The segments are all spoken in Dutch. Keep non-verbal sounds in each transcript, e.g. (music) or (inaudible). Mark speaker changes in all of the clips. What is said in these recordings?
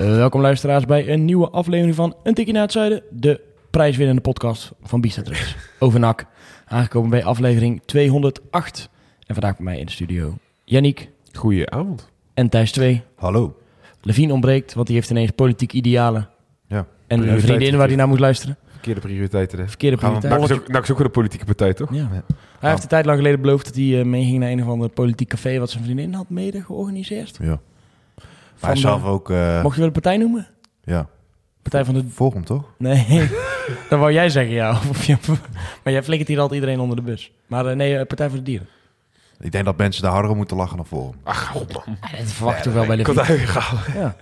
Speaker 1: Uh, welkom luisteraars bij een nieuwe aflevering van Een Tikje naar het Zuiden. De prijswinnende podcast van Bista Trucks. (laughs) Over NAC. Aangekomen bij aflevering 208. En vandaag bij mij in de studio Yannick.
Speaker 2: Goedenavond.
Speaker 1: En Thijs 2.
Speaker 2: Hallo.
Speaker 1: Levine ontbreekt, want die heeft ineens politiek idealen.
Speaker 2: Ja.
Speaker 1: En een vriendin waar hij naar moet luisteren.
Speaker 2: Verkeerde prioriteiten. Hè?
Speaker 1: Verkeerde prioriteiten.
Speaker 2: Nou, is ook, voor de politieke partij, toch?
Speaker 1: Ja. ja. Hij heeft een tijd lang geleden beloofd dat hij uh, meeging naar een of ander politiek café... wat zijn vriendin had mede georganiseerd.
Speaker 3: Ja. Maar zelf ook... Uh,
Speaker 1: mocht je wel de partij noemen?
Speaker 3: Ja.
Speaker 1: Partij van de...
Speaker 3: Forum, toch?
Speaker 1: Nee, (laughs) dat wou jij zeggen, ja. (laughs) maar jij flikkert hier altijd iedereen onder de bus. Maar uh, nee, Partij voor de Dieren.
Speaker 3: Ik denk dat mensen daar harder om moeten lachen dan Forum.
Speaker 2: Ach, god man.
Speaker 1: Ja, dat verwacht toch wel bij de...
Speaker 2: Ik.
Speaker 1: Ja.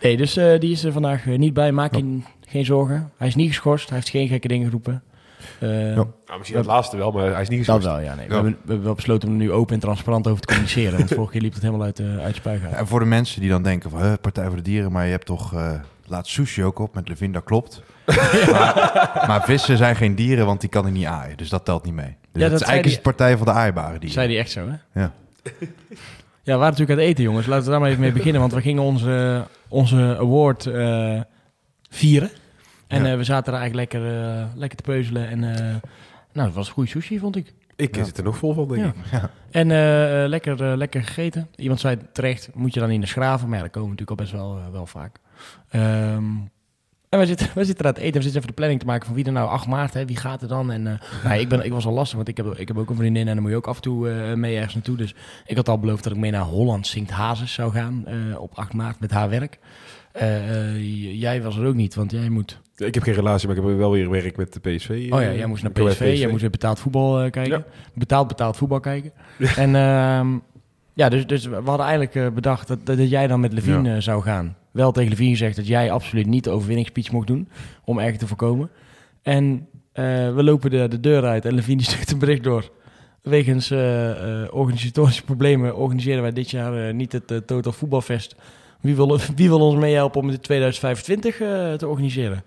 Speaker 1: Nee, dus uh, die is er vandaag niet bij. Maak je geen zorgen. Hij is niet geschorst. Hij heeft geen gekke dingen geroepen.
Speaker 2: Uh, ja. nou, misschien het laatste wel, maar hij is niet geschorst.
Speaker 1: Dat wel, ja. Nee. Ja. We, hebben, we hebben besloten om er nu open en transparant over te communiceren. want vorige keer liep het helemaal uit, uh, uit
Speaker 3: en voor de mensen die dan denken van, Partij voor de Dieren, maar je hebt toch... Uh, laat sushi ook op met Levin, dat klopt. (laughs) maar, maar, vissen zijn geen dieren, want die kan ik niet aaien. Dus dat telt niet mee. Dus ja, dat is eigenlijk die, is partij van de aaibare dieren.
Speaker 1: Zei die echt zo, hè?
Speaker 3: Ja.
Speaker 1: Ja, we waren natuurlijk aan het eten, jongens. Laten we daar maar even mee beginnen. Want we gingen onze, onze award uh, vieren. En ja. uh, we zaten er eigenlijk lekker, uh, lekker te peuzelen. En nou, het was goede sushi, vond ik.
Speaker 2: Ik ja. zit er nog vol van, denk
Speaker 1: ja.
Speaker 2: ik.
Speaker 1: Ja. En lekker, lekker gegeten. Iemand zei terecht, moet je dan in de schraven? Maar ja, dat komen we natuurlijk al best wel, wel vaak. Um, en we zitten, (laughs) we zitten aan het eten. We zitten even de planning te maken van wie er nou 8 maart, hè, wie gaat er dan? En uh, nou, ik, ben, ik was al lastig, want ik heb, ik heb ook een vriendin en dan moet je ook af en toe uh, mee ergens naartoe. Dus ik had al beloofd dat ik mee naar Holland Zingt Hazes zou gaan uh, op 8 maart met haar werk. jij was er ook niet, want jij moet...
Speaker 2: Ik heb geen relatie, maar ik heb wel weer werk met de PSV.
Speaker 1: Oh ja, jij moest naar PSV, PSV. jij moest weer betaald voetbal kijken. Ja. Betaald, betaald voetbal kijken. en ehm, ja, dus, dus we hadden eigenlijk bedacht dat, dat jij dan met Levine ja. zou gaan wel tegen Levine gezegd dat jij absoluut niet de overwinningsspeech mocht doen. Om erg te voorkomen. En uh, we lopen de, de deur uit en Levine (laughs) stuurt een bericht door. Wegens organisatorische problemen organiseren wij dit jaar niet het Total Voetbalfest. Wie wil, (laughs) wie wil ons meehelpen om het 2025 te organiseren?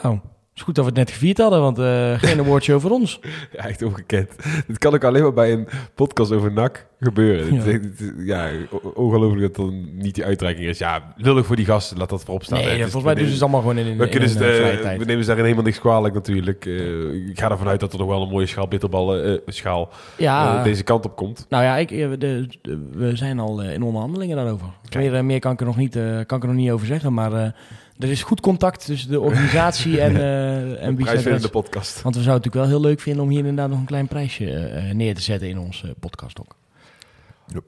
Speaker 1: Nou, is goed dat we het net gevierd hadden, want uh, geen awardshow voor ons. (laughs)
Speaker 2: Ja, echt ongekend. Dit kan ook alleen maar bij een podcast over NAC gebeuren. Ja, ja ongelooflijk dat dan niet die uitreiking is. Ja, lullig voor die gasten, laat dat voorop staan.
Speaker 1: Nee, ja, volgens mij doen ze het allemaal gewoon in, in,
Speaker 2: we
Speaker 1: in, in
Speaker 2: de, uh, We nemen ze daarin helemaal niks kwalijk natuurlijk. Uh, ik ga ervan uit dat er nog wel een mooie schaal bitterballen schaal ja, deze kant op komt.
Speaker 1: Nou ja, ik, de, de, we zijn al in onderhandelingen daarover. Meer, meer kan, ik er nog niet, kan ik er nog niet over zeggen, maar... Er is goed contact tussen de organisatie en, (laughs) uh, en
Speaker 2: de podcast.
Speaker 1: Want we zouden het natuurlijk wel heel leuk vinden om hier inderdaad nog een klein prijsje uh, neer te zetten in onze uh, podcast ook.
Speaker 3: Yep.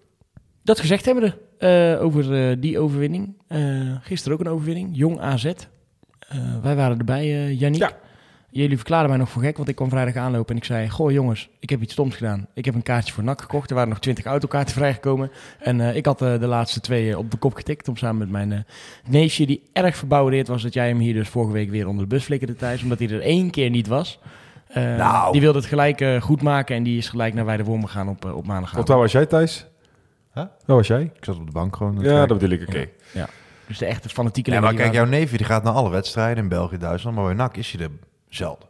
Speaker 1: Dat gezegd hebben we over die overwinning. gisteren ook een overwinning, Jong AZ. wij waren erbij, Janniek. Ja. Jullie verklaarden mij nog voor gek, want ik kwam vrijdag aanlopen en ik zei... Goh jongens, ik heb iets stoms gedaan. Ik heb een kaartje voor NAC gekocht. Er waren nog twintig autokaarten vrijgekomen. En uh, ik had uh, de laatste twee uh, op de kop getikt... om samen met mijn neefje, die erg verbouwereerd was... dat jij hem hier dus vorige week weer onder de bus flikkerde thuis... omdat hij er één keer niet was. Nou. Die wilde het gelijk goed maken en die is gelijk naar Weideworm gegaan op, op maandag.
Speaker 2: Want waar was jij thuis?
Speaker 3: Huh?
Speaker 2: Waar was jij?
Speaker 3: Ik zat op de bank gewoon.
Speaker 2: Ja, dat bedoel ik, oké. Okay.
Speaker 1: Ja. ja. Dus de echte fanatieke...
Speaker 3: Ja, maar kijk, jouw neefje die gaat naar alle wedstrijden in België, Duitsland... maar bij NAC is hij er zelden.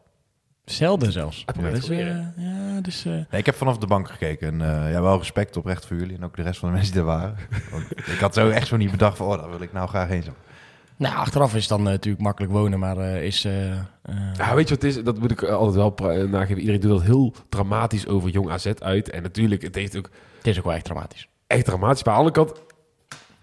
Speaker 1: Zelden zelfs.
Speaker 2: Ja,
Speaker 1: dus, uh, ja, dus, uh...
Speaker 3: nee, ik heb vanaf de bank gekeken. En uh, ja, wel respect oprecht voor jullie en ook de rest van de (laughs) mensen die er waren. ik had zo echt zo niet bedacht van, oh, daar wil ik nou graag heen zo.
Speaker 1: Nou, achteraf is het dan natuurlijk makkelijk wonen, maar is...
Speaker 2: ja, weet je wat het is? Dat moet ik altijd wel nageven. Iedereen doet dat heel dramatisch over Jong AZ uit. En natuurlijk, het heeft ook...
Speaker 1: Het is ook wel echt dramatisch.
Speaker 2: Echt dramatisch. Maar aan de andere kant,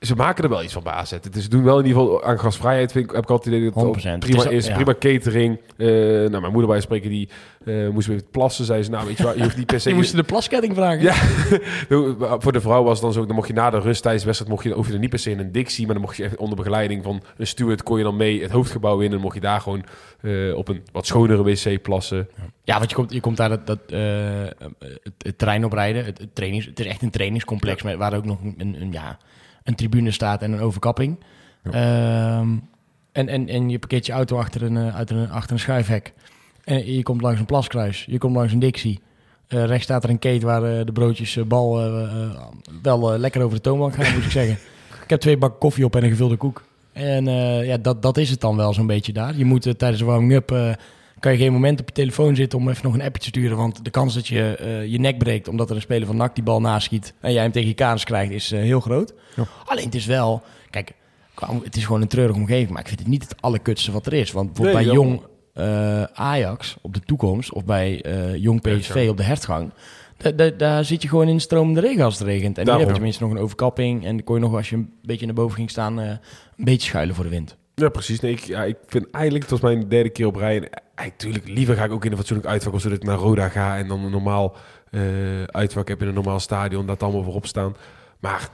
Speaker 2: ze maken er wel iets van bij AZ. Het is doen wel in ieder geval aan gasvrijheid. Vind ik, heb ik altijd idee dat het prima is. Ja. Prima catering. Uh, nou, mijn moeder bij spreken die uh, moest weer plassen. Zei ze, nou weet je waar, je hoeft niet per se... (laughs)
Speaker 1: je moest de plasketting vragen.
Speaker 2: Ja, (laughs) voor de vrouw was het dan zo, dan mocht je na de rust tijdens de wedstrijd, mocht je, hoef je er niet per se in een dictie, maar dan mocht je echt onder begeleiding van een steward, kon je dan mee het hoofdgebouw in en dan mocht je daar gewoon uh, op een wat schonere wc plassen.
Speaker 1: Ja, want je komt, je komt daar dat, dat het, het, terrein oprijden, het, het, trainings, het is echt een trainingscomplex, ja. met, waar ook nog een, een ja een tribune staat en een overkapping. Ehm, en, en, en je parkeert je auto achter een, achter een, achter een schuifhek. En je komt langs een plaskruis, je komt langs een Dixie. Uh, rechts staat er een keten waar de broodjes bal wel lekker over de toonbank gaan, moet ik zeggen. (laughs) Ik heb twee bakken koffie op en een gevulde koek. En ja, dat, dat is het dan wel zo'n beetje daar. Je moet tijdens de warming-up kan je geen moment op je telefoon zitten om even nog een appje te sturen. Want de kans dat je uh, je nek breekt omdat er een speler van NAC die bal naschiet en jij hem tegen je kanus krijgt, is uh, heel groot. Ja. Alleen het is wel, kijk, het is gewoon een treurige omgeving, maar ik vind het niet het allerkutste wat er is. Want bijvoorbeeld bij jong uh, Ajax op de toekomst of bij jong PSV op de hertgang, daar zit je gewoon in stromende regen als het regent. En dan heb je tenminste nog een overkapping en dan kon je nog als je een beetje naar boven ging staan, een beetje schuilen voor de wind.
Speaker 2: Ja, precies. Nee, ik, ja, ik vind eigenlijk, het was mijn derde keer op rij. Eigenlijk, liever ga ik ook in een fatsoenlijk uitvak als dat ik naar Roda ga en dan een normaal uh, uitvak heb in een normaal stadion, dat allemaal voorop staan. Maar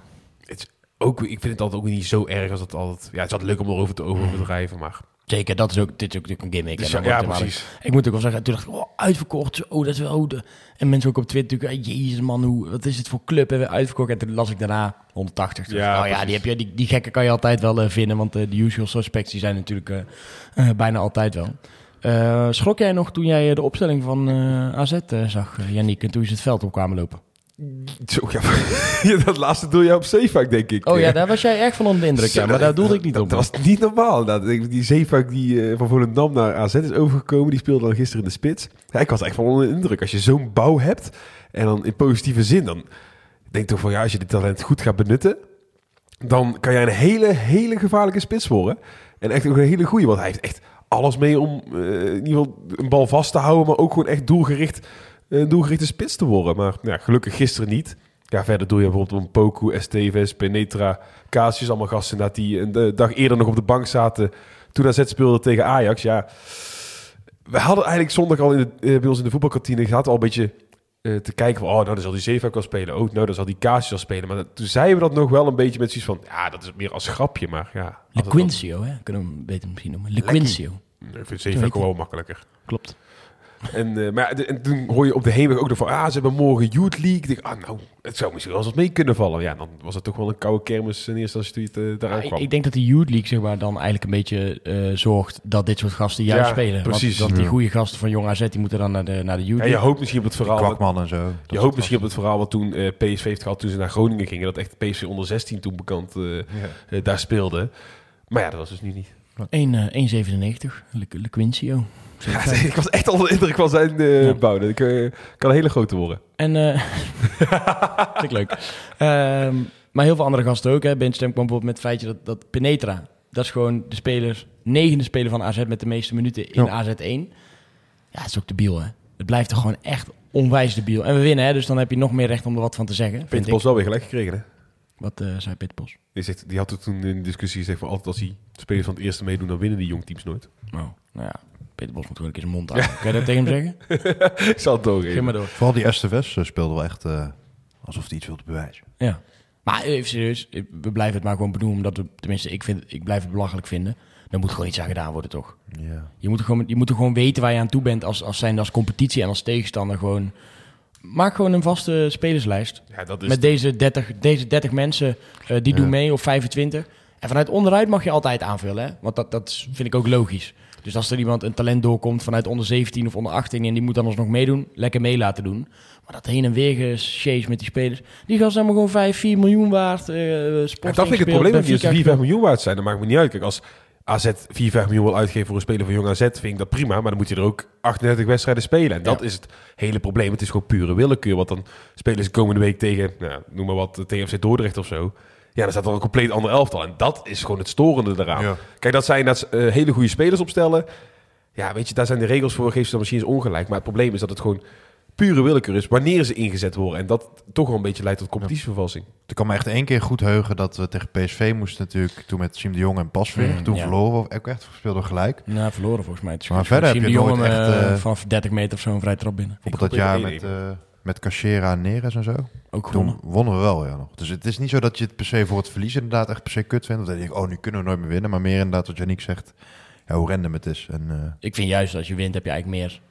Speaker 2: het is ook, ik vind het altijd ook niet zo erg als het altijd. Ja, het is altijd leuk om erover te over te drijven, maar
Speaker 1: Zeker, dat is ook, dit is ook een gimmick.
Speaker 2: Dus ja, precies.
Speaker 1: Ik moet ook wel zeggen, toen dacht ik, oh, uitverkocht. Oh, dat is wel... De... En mensen ook op Twitter natuurlijk, jezus man, hoe, wat is het voor club? Hebben we uitverkocht? En toen las ik daarna 180. ja, oh ja, die, heb je, die, die gekken kan je altijd wel uh, vinden, want uh, de usual suspects die zijn natuurlijk uh, bijna altijd wel. Schrok jij nog toen jij de opstelling van AZ zag, Yannick, en toen ze het veld op kwamen lopen?
Speaker 2: Zo, ja, (laughs) dat laatste doe je op zeefuik, denk ik.
Speaker 1: Oh ja, daar was jij echt van onder de indruk, ja, maar daar doelde ik niet
Speaker 2: dat,
Speaker 1: op.
Speaker 2: Dat was niet normaal. Dat, die zeefuik die uh, van Volendam naar AZ is overgekomen, die speelde dan gisteren in de spits. Ja, ik was echt van onder de indruk. Als je zo'n bouw hebt, en dan in positieve zin, dan denk ik toch van ja, als je dit talent goed gaat benutten, dan kan jij een hele, hele gevaarlijke spits worden. En echt ook een hele goede, want hij heeft echt alles mee om uh, in ieder geval een bal vast te houden, maar ook gewoon echt doelgericht een doelgerichte spits te worden. Maar ja, gelukkig gisteren niet. Ja, verder doe je bijvoorbeeld een Poku, Esteves, Penetra, Casius, allemaal gasten dat die een dag eerder nog op de bank zaten toen AZ speelde tegen Ajax. Ja, we hadden eigenlijk zondag al in de, eh, bij ons in de voetbalkantine gehad al een beetje te kijken van, oh, nou, dan zal die Zeefuik wel spelen. Oh, nou, dan zal die Casius al spelen. Maar toen zeiden we dat nog wel een beetje met zoiets van, ja, dat is meer als grapje, maar ja.
Speaker 1: Lequincio, hè? Kunnen we hem beter misschien noemen. Lequincio.
Speaker 2: Ik vind Zeefuik wel makkelijker.
Speaker 1: Klopt.
Speaker 2: En, uh, maar en toen hoor je op de heenweg ook nog van, ah, ze hebben morgen Youth League. Ik denk, ah, nou, het zou misschien wel eens wat mee kunnen vallen. Ja, dan was het toch wel een koude kermis in eerste instantie toen je het, uh, daaraan kwam.
Speaker 1: Ik denk dat die Youth League, zeg maar, dan eigenlijk een beetje uh, zorgt dat dit soort gasten juist ja, spelen. Precies. Want, dat die goede gasten van Jong AZ, die moeten dan naar de, naar de Youth League.
Speaker 2: Ja, je hoopt misschien op het verhaal...
Speaker 3: Kwakman en zo.
Speaker 2: Je hoopt misschien op het verhaal wat toen PSV heeft gehad toen ze naar Groningen gingen. Dat echt PSV onder 16 toen bekend ja. daar speelde. Maar ja, dat was dus nu niet.
Speaker 1: 1,97. Le Quincio.
Speaker 2: Ja, (laughs) ik was echt onder de indruk van zijn uh, bouw. Dat kan, kan een hele grote worden.
Speaker 1: En, (laughs) uh, ik leuk. Um, maar heel veel andere gasten ook. Hè. Benstem kwam bijvoorbeeld met het feitje dat, dat Penetra... dat is gewoon de speler, negende speler van AZ met de meeste minuten in ja. AZ1. Ja, het is ook debiel, hè. Het blijft er gewoon echt onwijs debiel. En we winnen, hè, dus dan heb je nog meer recht om er wat van te zeggen.
Speaker 2: Peter Bos wel weer gelijk gekregen, hè?
Speaker 1: Wat uh, zei Peter Bos?
Speaker 2: Die, zegt, die had toen in de discussie gezegd van altijd als hij spelers van het eerste meedoen, dan winnen die jongteams nooit.
Speaker 1: Oh, nou ja. Peter Bos moet gewoon een keer zijn mond (laughs) houden. Kan je dat tegen hem
Speaker 2: zeggen? (laughs) ik zal het ook
Speaker 1: Geef maar door.
Speaker 3: Vooral die STVS speelde wel echt uh, alsof hij iets wilde bewijzen.
Speaker 1: Ja. Maar even serieus, we blijven het maar gewoon benoemen. Omdat we, tenminste, ik, vind, ik blijf het belachelijk vinden. Dan moet gewoon iets aan gedaan worden, toch?
Speaker 3: Ja.
Speaker 1: Je moet, gewoon, je moet er gewoon weten waar je aan toe bent als, als zijn als competitie en als tegenstander. Gewoon, maak gewoon een vaste spelerslijst. Ja, dat is met deze 30, deze 30 mensen, uh, die doen mee, of 25. En vanuit onderuit mag je altijd aanvullen, hè? Want dat, dat vind ik ook logisch. Dus als er iemand een talent doorkomt vanuit onder 17 of onder 18 en die moet dan alsnog meedoen, lekker mee laten doen. Maar dat heen en weer gesjees met die spelers, die gaan maar gewoon 5, 4 miljoen waard. Uh,
Speaker 2: dat vind ik het probleem, dat die 4, 5 miljoen waard zijn. Dat maakt me niet uit. Kijk, als AZ 4, 5 miljoen wil uitgeven voor een speler van Jong AZ, vind ik dat prima. Maar dan moet je er ook 38 wedstrijden spelen. En dat is het hele probleem. Het is gewoon pure willekeur. Want dan spelen ze komende week tegen, nou, noem maar wat, TFC Dordrecht of zo. Ja, dan staat er een compleet ander elftal. En dat is gewoon het storende eraan. Kijk, dat zijn dat uh, hele goede spelers opstellen. Ja, weet je, daar zijn de regels voor. Geef ze dan misschien eens ongelijk. Maar het probleem is dat het gewoon pure willekeur is wanneer ze ingezet worden. En dat toch wel een beetje leidt tot competitievervalsing.
Speaker 3: Ik kan me echt één keer goed heugen dat we tegen PSV moesten natuurlijk... toen met Siem de Jong en Pasveer. Mm, toen ja. verloren we ook echt, speelden gelijk.
Speaker 1: Nou, verloren volgens mij.
Speaker 3: Maar verder heb je nooit echt... Uh,
Speaker 1: vanaf 30 meter of zo een vrij trap binnen.
Speaker 3: Op dat jaar met... Uh, met Cachera en Neres en zo.
Speaker 1: Ook
Speaker 3: Toen wonnen we wel, ja. Nog. Dus het is niet zo dat je het per se voor het verliezen inderdaad echt per se kut vindt. Of dat je denkt, oh, nu kunnen we nooit meer winnen. Maar meer inderdaad wat Janiek zegt, ja, hoe random het is. En, uh...
Speaker 1: Ik vind juist als je wint heb je eigenlijk meer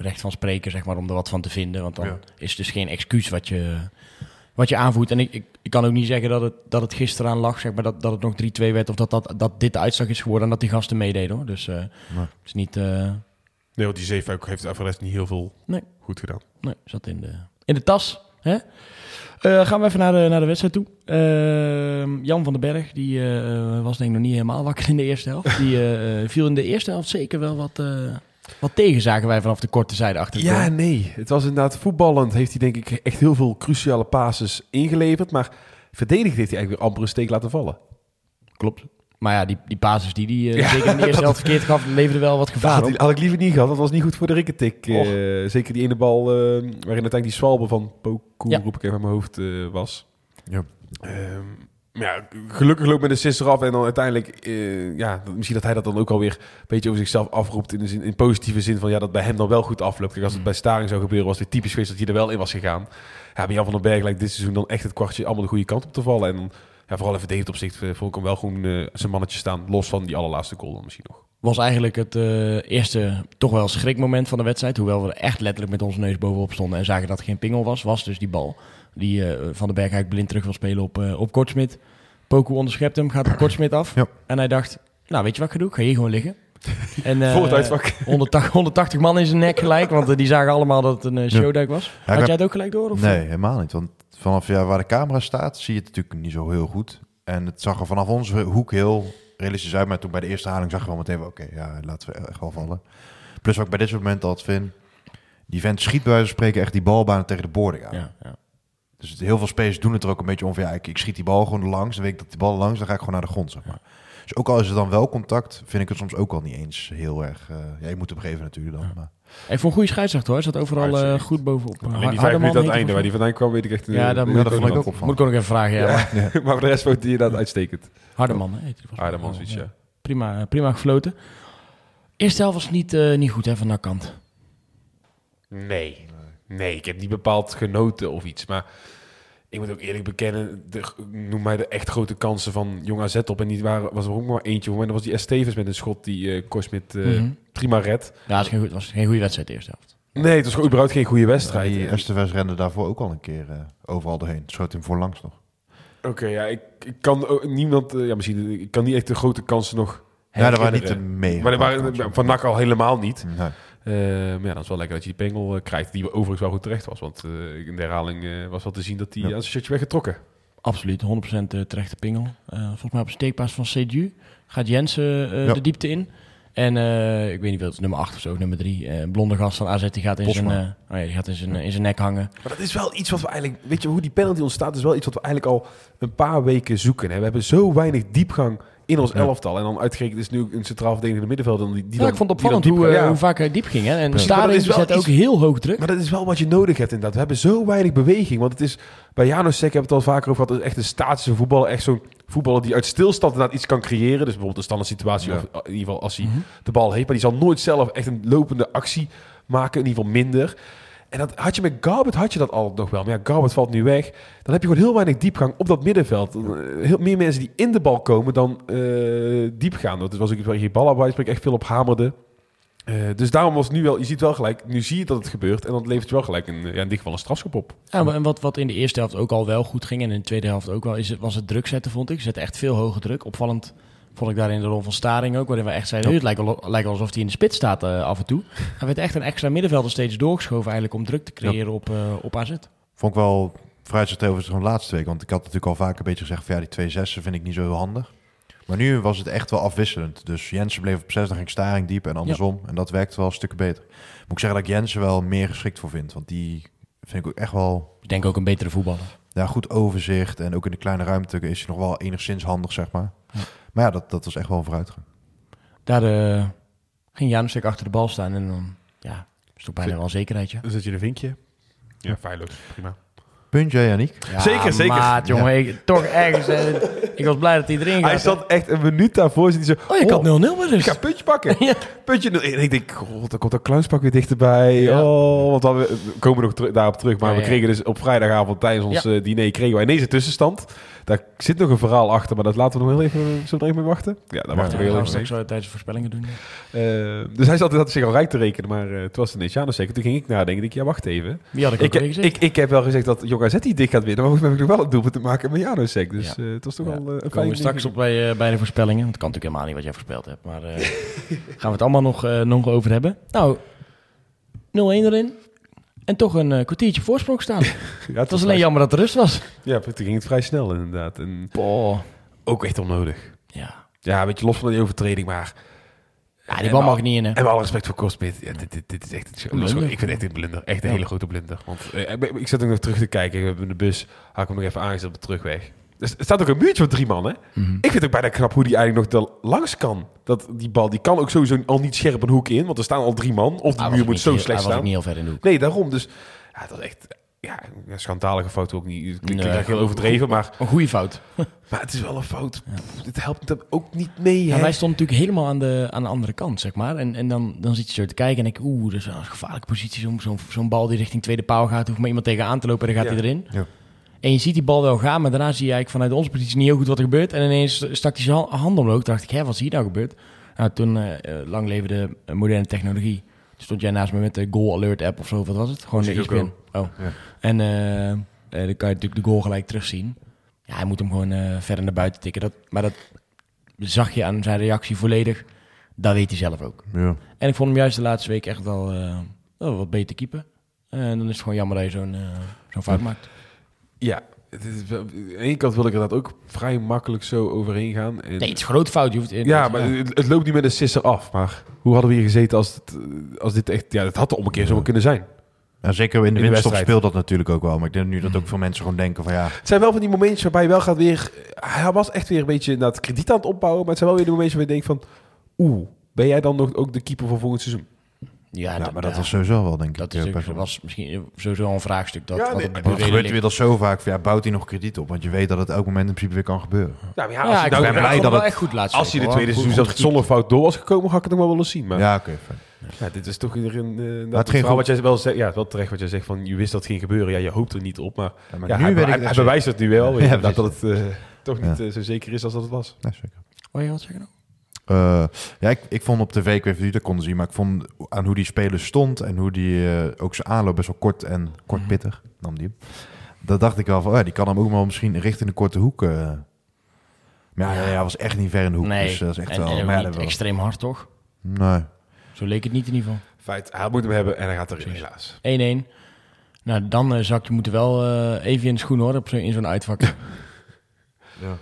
Speaker 1: recht van spreken, zeg maar, om er wat van te vinden. Want dan is het dus geen excuus wat je, wat je aanvoert. En ik, ik, ik, kan ook niet zeggen dat het, dat het gisteren aan lag, zeg maar, dat, dat het nog 3-2 werd. Of dat, dat, dat dit de uitslag is geworden en dat die gasten meededen. Hoor. Dus uh, nee. het is niet... Uh...
Speaker 2: Nee, want die zeefuik heeft rest niet heel veel nee. goed gedaan.
Speaker 1: Nee, zat in de, in de tas. Hè? Uh, gaan we even naar de, naar de wedstrijd toe. Uh, Jan van den Berg, die uh, was denk ik nog niet helemaal wakker in de eerste helft. Die viel in de eerste helft zeker wel wat, wat tegen, zagen wij vanaf de korte zijde achter.
Speaker 2: Ja, nee. Het was inderdaad voetballend. Heeft hij denk ik echt heel veel cruciale passes ingeleverd. Maar verdedigd heeft hij eigenlijk weer amper een steek laten vallen.
Speaker 1: Klopt. Maar ja, die, die basis die, die uh, zeker in de (laughs) eerste helft verkeerd gaf, leverde wel wat gevaar
Speaker 2: had, had, ik liever niet gehad. Dat was niet goed voor de rikketik. Uh, zeker die ene bal uh, waarin uiteindelijk die zwalbe van Poku, ja. roep ik even aan mijn hoofd, was. Ja. Um, ja, gelukkig loopt met de sisser af en dan uiteindelijk, ja, misschien dat hij dat dan ook alweer een beetje over zichzelf afroept in, de zin, in positieve zin van ja, dat bij hem dan wel goed afloopt. Kijk, als het mm. bij Staring zou gebeuren, was het typisch geweest dat hij er wel in was gegaan. Ja, bij Jan van den Berg lijkt dit seizoen dan echt het kwartje allemaal de goede kant op te vallen. En dan ja, vooral even verdedigd opzicht uh, vond ik hem wel gewoon uh, zijn mannetje staan. Los van die allerlaatste goal dan misschien nog.
Speaker 1: Was eigenlijk het uh, eerste toch wel schrikmoment van de wedstrijd. Hoewel we er echt letterlijk met onze neus bovenop stonden en zagen dat er geen pingel was. Was dus die bal die Van de Berg eigenlijk blind terug wil spelen op, op Kortsmit. Poku onderschept hem, gaat op Kortsmit af. Ja. En hij dacht, nou weet je wat ik ga doen? Ik ga hier gewoon liggen. (laughs)
Speaker 2: En, Voor het
Speaker 1: 180, 180 (laughs) man in zijn nek gelijk, want die zagen allemaal dat het een showduik was. Had jij het ook gelijk door? Of?
Speaker 3: Nee, helemaal niet. Want vanaf ja, waar de camera staat, zie je het natuurlijk niet zo heel goed. En het zag er vanaf onze hoek heel realistisch uit. Maar toen bij de eerste haling zag je wel meteen, oké, ja, laten we echt wel vallen. Plus wat ik bij dit momenten altijd vind, die vent schiet bij wijze van spreken echt die balbaan tegen de boarding aan. Ja, ja. Dus heel veel spelers doen het er ook een beetje om van, ja, ik, ik schiet die bal gewoon langs. Dan weet ik dat die bal langs, dan ga ik gewoon naar de grond, zeg maar. Dus ook al is het dan wel contact, vind ik het soms ook al niet eens heel erg... Uh, ja, je moet opgeven natuurlijk dan, maar...
Speaker 1: Hij vond een goede scheidsrechter hoor. Zat overal uh, goed bovenop.
Speaker 2: Alleen die vijf minuten aan het einde waar die vandaan kwam, weet ik echt.
Speaker 1: Ja, dat, moet, ik ook op. Moet ik ook nog even vragen. Ja,
Speaker 2: ja. Maar, (laughs) maar voor de rest vond hij dat uitstekend.
Speaker 1: Hardeman,
Speaker 2: hè? Hardeman, zoiets, ja.
Speaker 1: Prima, prima gefloten. Eerste helft was niet, uh, niet goed hè, van de kant.
Speaker 2: Nee. Nee, ik heb niet bepaald genoten of iets. Maar ik moet ook eerlijk bekennen, de, noem mij de echt grote kansen van Jong AZ op. En niet waar, was er ook maar eentje. Maar dat was die Estevens met een schot die uh, Korsmit uh, mm -hmm. prima red.
Speaker 1: Ja, het was geen, was geen goede wedstrijd eerste helft.
Speaker 2: Nee, het was gewoon überhaupt geen goede wedstrijd.
Speaker 3: die Estevens rende daarvoor ook al een keer uh, overal doorheen. Schoot hem voorlangs nog.
Speaker 2: Oké, ja, ik, ik kan ook, niemand, ja, misschien, ik kan niet echt de grote kansen nog
Speaker 3: Ja, dat waren niet de mee.
Speaker 2: Maar waren van NAC al helemaal niet. Nee. Uh, maar ja, dan is wel lekker dat je die pengel uh, krijgt, die overigens wel goed terecht was. Want uh, in de herhaling was wel te zien dat die ja. als een shirtje weggetrokken.
Speaker 1: Absoluut, 100% terechte pingel. volgens mij op een steekpaas van Seju gaat Jensen ja. de diepte in. En ik weet niet veel, nummer 8 of zo, nummer 3. blonde gast van AZ, die gaat in, zijn, oh ja, die gaat in, zijn, in zijn nek hangen.
Speaker 2: Maar dat is wel iets wat we eigenlijk... Weet je, hoe die penalty ontstaat, is wel iets wat we eigenlijk al een paar weken zoeken. Hè? We hebben zo weinig diepgang in ons elftal. En dan uitgerekend is nu een centraal verdedigende middenvelder. Die, die
Speaker 1: ja, ik vond het opvallend hoe, uh, hoe vaak hij diep ging. Hè? En Stadion zet ook heel hoog druk.
Speaker 2: Maar dat is wel wat je nodig hebt inderdaad. We hebben zo weinig beweging. Want het is, bij Janos Sek hebben we het al vaker over gehad. echt een statische voetballer. Echt zo'n voetballer die uit stilstand inderdaad iets kan creëren. Dus bijvoorbeeld een standaard situatie. Of in ieder geval als hij mhm. de bal heeft. Maar die zal nooit zelf echt een lopende actie maken. In ieder geval minder. En dat had je met Garbert had je dat al nog wel. Maar ja, Garbert valt nu weg. Dan heb je gewoon heel weinig diepgang op dat middenveld. Heel, meer mensen die in de bal komen dan uh, diep gaan. Dat was ook iets waar je spreek echt veel op hamerde. Uh, dus daarom was nu wel, je ziet wel gelijk, nu zie je dat het gebeurt en dan levert je wel gelijk een, ja, in dit geval een strafschop op.
Speaker 1: Ja, en wat, wat in de eerste helft ook al wel goed ging en in de tweede helft ook wel, is het, was het druk zetten, vond ik. Ze zetten echt veel hoge druk. Opvallend Vond ik daar in de rol van Staring ook, waarin we echt zeiden, het lijkt, lijkt alsof hij in de spits staat uh, af en toe. (laughs) Hij werd echt een extra middenvelder steeds doorgeschoven eigenlijk om druk te creëren op, uh, op AZ.
Speaker 3: Vond ik wel vrij over de laatste week, want ik had natuurlijk al vaak een beetje gezegd van ja, die twee zessen vind ik niet zo heel handig. Maar nu was het echt wel afwisselend. Dus Jensen bleef op 6, dan ging Staring diep en andersom. En dat werkte wel een stuk beter. Moet ik zeggen dat ik Jensen wel meer geschikt voor vind, want die vind ik ook echt wel...
Speaker 1: Ik denk ook een betere voetballer.
Speaker 3: Ja, goed overzicht en ook in de kleine ruimte is hij nog wel enigszins handig, zeg maar. Ja. Maar ja, dat, dat was echt wel een vooruitgang.
Speaker 1: Daar uh, ging Janusek achter de bal staan en dan ja, is toch bijna wel een zekerheidje.
Speaker 2: Dan zet je een vinkje. Ja, feilloos. Prima.
Speaker 3: Puntje, Yannick.
Speaker 2: Ja, zeker, zeker.
Speaker 1: Maat, jongen, ik, toch ergens. ik was blij dat hij erin
Speaker 2: gaat. Hij zat echt een minuut daarvoor. Zit hij
Speaker 1: zo, oh, ik had 0-0 maar dus.
Speaker 2: Ik ga puntje pakken. (laughs) ja. Puntje 0. En ik denk, god, dan komt dat clownspak weer dichterbij. Ja. Oh, want we komen nog ter daarop terug. Maar we kregen dus op vrijdagavond tijdens ons diner kregen wij ineens een tussenstand. Daar zit nog een verhaal achter, maar dat laten we nog heel even, we er even mee wachten? Ja, daar wachten we heel even
Speaker 1: straks zo tijdens voorspellingen doen.
Speaker 2: Uh, dus hij zat, had zich al rijk te rekenen, maar uh, het was een Janus zeker. Toen ging ik nadenken, ik, ja wacht even.
Speaker 1: Wie had ik, ik,
Speaker 2: ik, ik, ik, heb wel gezegd dat Jong AZ die dik gaat winnen, maar we hebben nog wel het doelpunt te maken met Janus Dus het was toch wel een
Speaker 1: fijn... Komen we straks op bij, bij de voorspellingen. Want het kan natuurlijk helemaal niet wat jij voorspeld hebt, maar (laughs) gaan we het allemaal nog, nog over hebben. Nou, 0-1 erin. En toch een uh, kwartiertje voorsprong staan. (laughs) ja, het was alleen jammer dat er rust was.
Speaker 2: Ja, toen ging het vrij snel inderdaad. En ook echt onnodig.
Speaker 1: Ja.
Speaker 2: Ja, een beetje los van die overtreding, maar...
Speaker 1: Ja, die bal mag niet in, hè?
Speaker 2: En alle respect voor Kostbit. Ja, dit, dit, dit, is echt een, Ik vind echt een blunder. Echt een hele grote blunder. Want uh, ik zat ook nog terug te kijken. We hebben de bus. Had ik hem nog even aangezet op de terugweg. Er staat ook een muurtje van drie man, hè? Mhm. Ik vind het ook bijna knap hoe die eigenlijk nog er langs kan. Dat die bal, die kan ook sowieso al niet scherp een hoek in, want er staan al drie man. Of die muur moet zo slecht staan. Hij
Speaker 1: was niet heel ver in de hoek.
Speaker 2: Nee, daarom. Dus ja, dat is echt ja, een schandalige fout ook niet. Het klinkt nee, heel overdreven, maar...
Speaker 1: Een goede fout. (laughs)
Speaker 2: maar het is wel een fout. Ja. Het helpt hem ook niet mee,
Speaker 1: ja, Wij stonden natuurlijk helemaal aan de, aan de andere kant, zeg maar. En, en dan, dan zit je zo te kijken en ik, oeh, dat is een gevaarlijke positie. Zo'n zo'n zo'n bal die richting tweede paal gaat, hoeft maar iemand tegenaan te lopen en dan gaat hij erin. Ja. En je ziet die bal wel gaan, maar daarna zie je eigenlijk vanuit onze positie niet heel goed wat er gebeurt. En ineens stak hij zijn hand omhoog. dacht ik, hé, wat is hier nou gebeurd? Nou, toen uh, lang leefde de moderne technologie. Toen stond jij naast me met de goal alert app of zo. Wat was het? Gewoon de e Oh. Ja. En uh, dan kan je natuurlijk de goal gelijk terugzien. Ja, hij moet hem gewoon uh, verder naar buiten tikken. Dat, maar dat zag je aan zijn reactie volledig. Dat weet hij zelf ook. Ja. En ik vond hem juist de laatste week echt wel wat beter keeper. En dan is het gewoon jammer dat je zo'n zo'n fout maakt.
Speaker 2: Ja, het is, aan de ene kant wil ik er dat ook vrij makkelijk zo overheen gaan.
Speaker 1: En, nee, het is een grote fout. Je hoeft
Speaker 2: in, ja, maar Het, loopt niet met een sisser af. Maar hoe hadden we hier gezeten als, het, als dit echt... Ja, het had er om een keer zo kunnen zijn.
Speaker 3: Ja, zeker in de, in winststop speelt dat natuurlijk ook wel. Maar ik denk nu dat ook veel mensen gewoon denken van ja...
Speaker 2: Het zijn wel van die momentjes waarbij je wel gaat weer... Hij was echt weer een beetje naar het krediet aan het opbouwen. Maar het zijn wel weer de momentjes waar je denkt van... Oeh, ben jij dan nog ook de keeper voor volgend seizoen?
Speaker 3: Ja, maar dat was sowieso wel, denk
Speaker 1: dat
Speaker 3: ik.
Speaker 1: Dat was misschien sowieso een vraagstuk. Dat,
Speaker 3: ja, nee, het gebeurt weer al zo vaak. Ja, bouwt hij nog krediet op? Want je weet dat het elk moment in principe weer kan gebeuren.
Speaker 2: Nou, ja, als ja, je nou, ben blij dat het echt goed laat Als je de tweede seizoen zelfs zonder fout door was gekomen, had ik het nog wel willen zien. Maar,
Speaker 3: ja, oké.
Speaker 2: ja, dit is toch weer een. Uh, het ging wat jij wel zegt, ja, wel terecht wat jij zegt van je wist dat het ging gebeuren. Ja, je hoopt er niet op, maar, ja, maar nu hij, weet hij, hij bewijst het nu wel. Ja, dat het uh, toch niet uh, zo zeker is als dat het was.
Speaker 3: Ja, zeker.
Speaker 1: Wil je wat zeggen?
Speaker 3: Uh, ja, ik, ik vond op tv, ik weet niet of jullie dat konden zien, maar ik vond aan hoe die speler stond en hoe die uh, ook zijn aanloop best wel kort en kort mhm. pittig nam die Dat dacht ik wel van, oh ja, die kan hem ook wel misschien richting de korte hoek. Uh. Maar ja, ja, hij was echt niet ver in de hoek.
Speaker 1: Nee,
Speaker 3: dus dat is echt
Speaker 1: en,
Speaker 3: wel,
Speaker 1: en maar ja, extreem hard, toch?
Speaker 3: Nee.
Speaker 1: Zo leek het niet in ieder geval.
Speaker 2: Feit, hij moet hem hebben en hij gaat er helaas.
Speaker 1: 1-1. Nou, dan uh, zou je moeten wel even in de schoen hoor, op zo, in zo'n uitvak. (laughs)
Speaker 2: ja.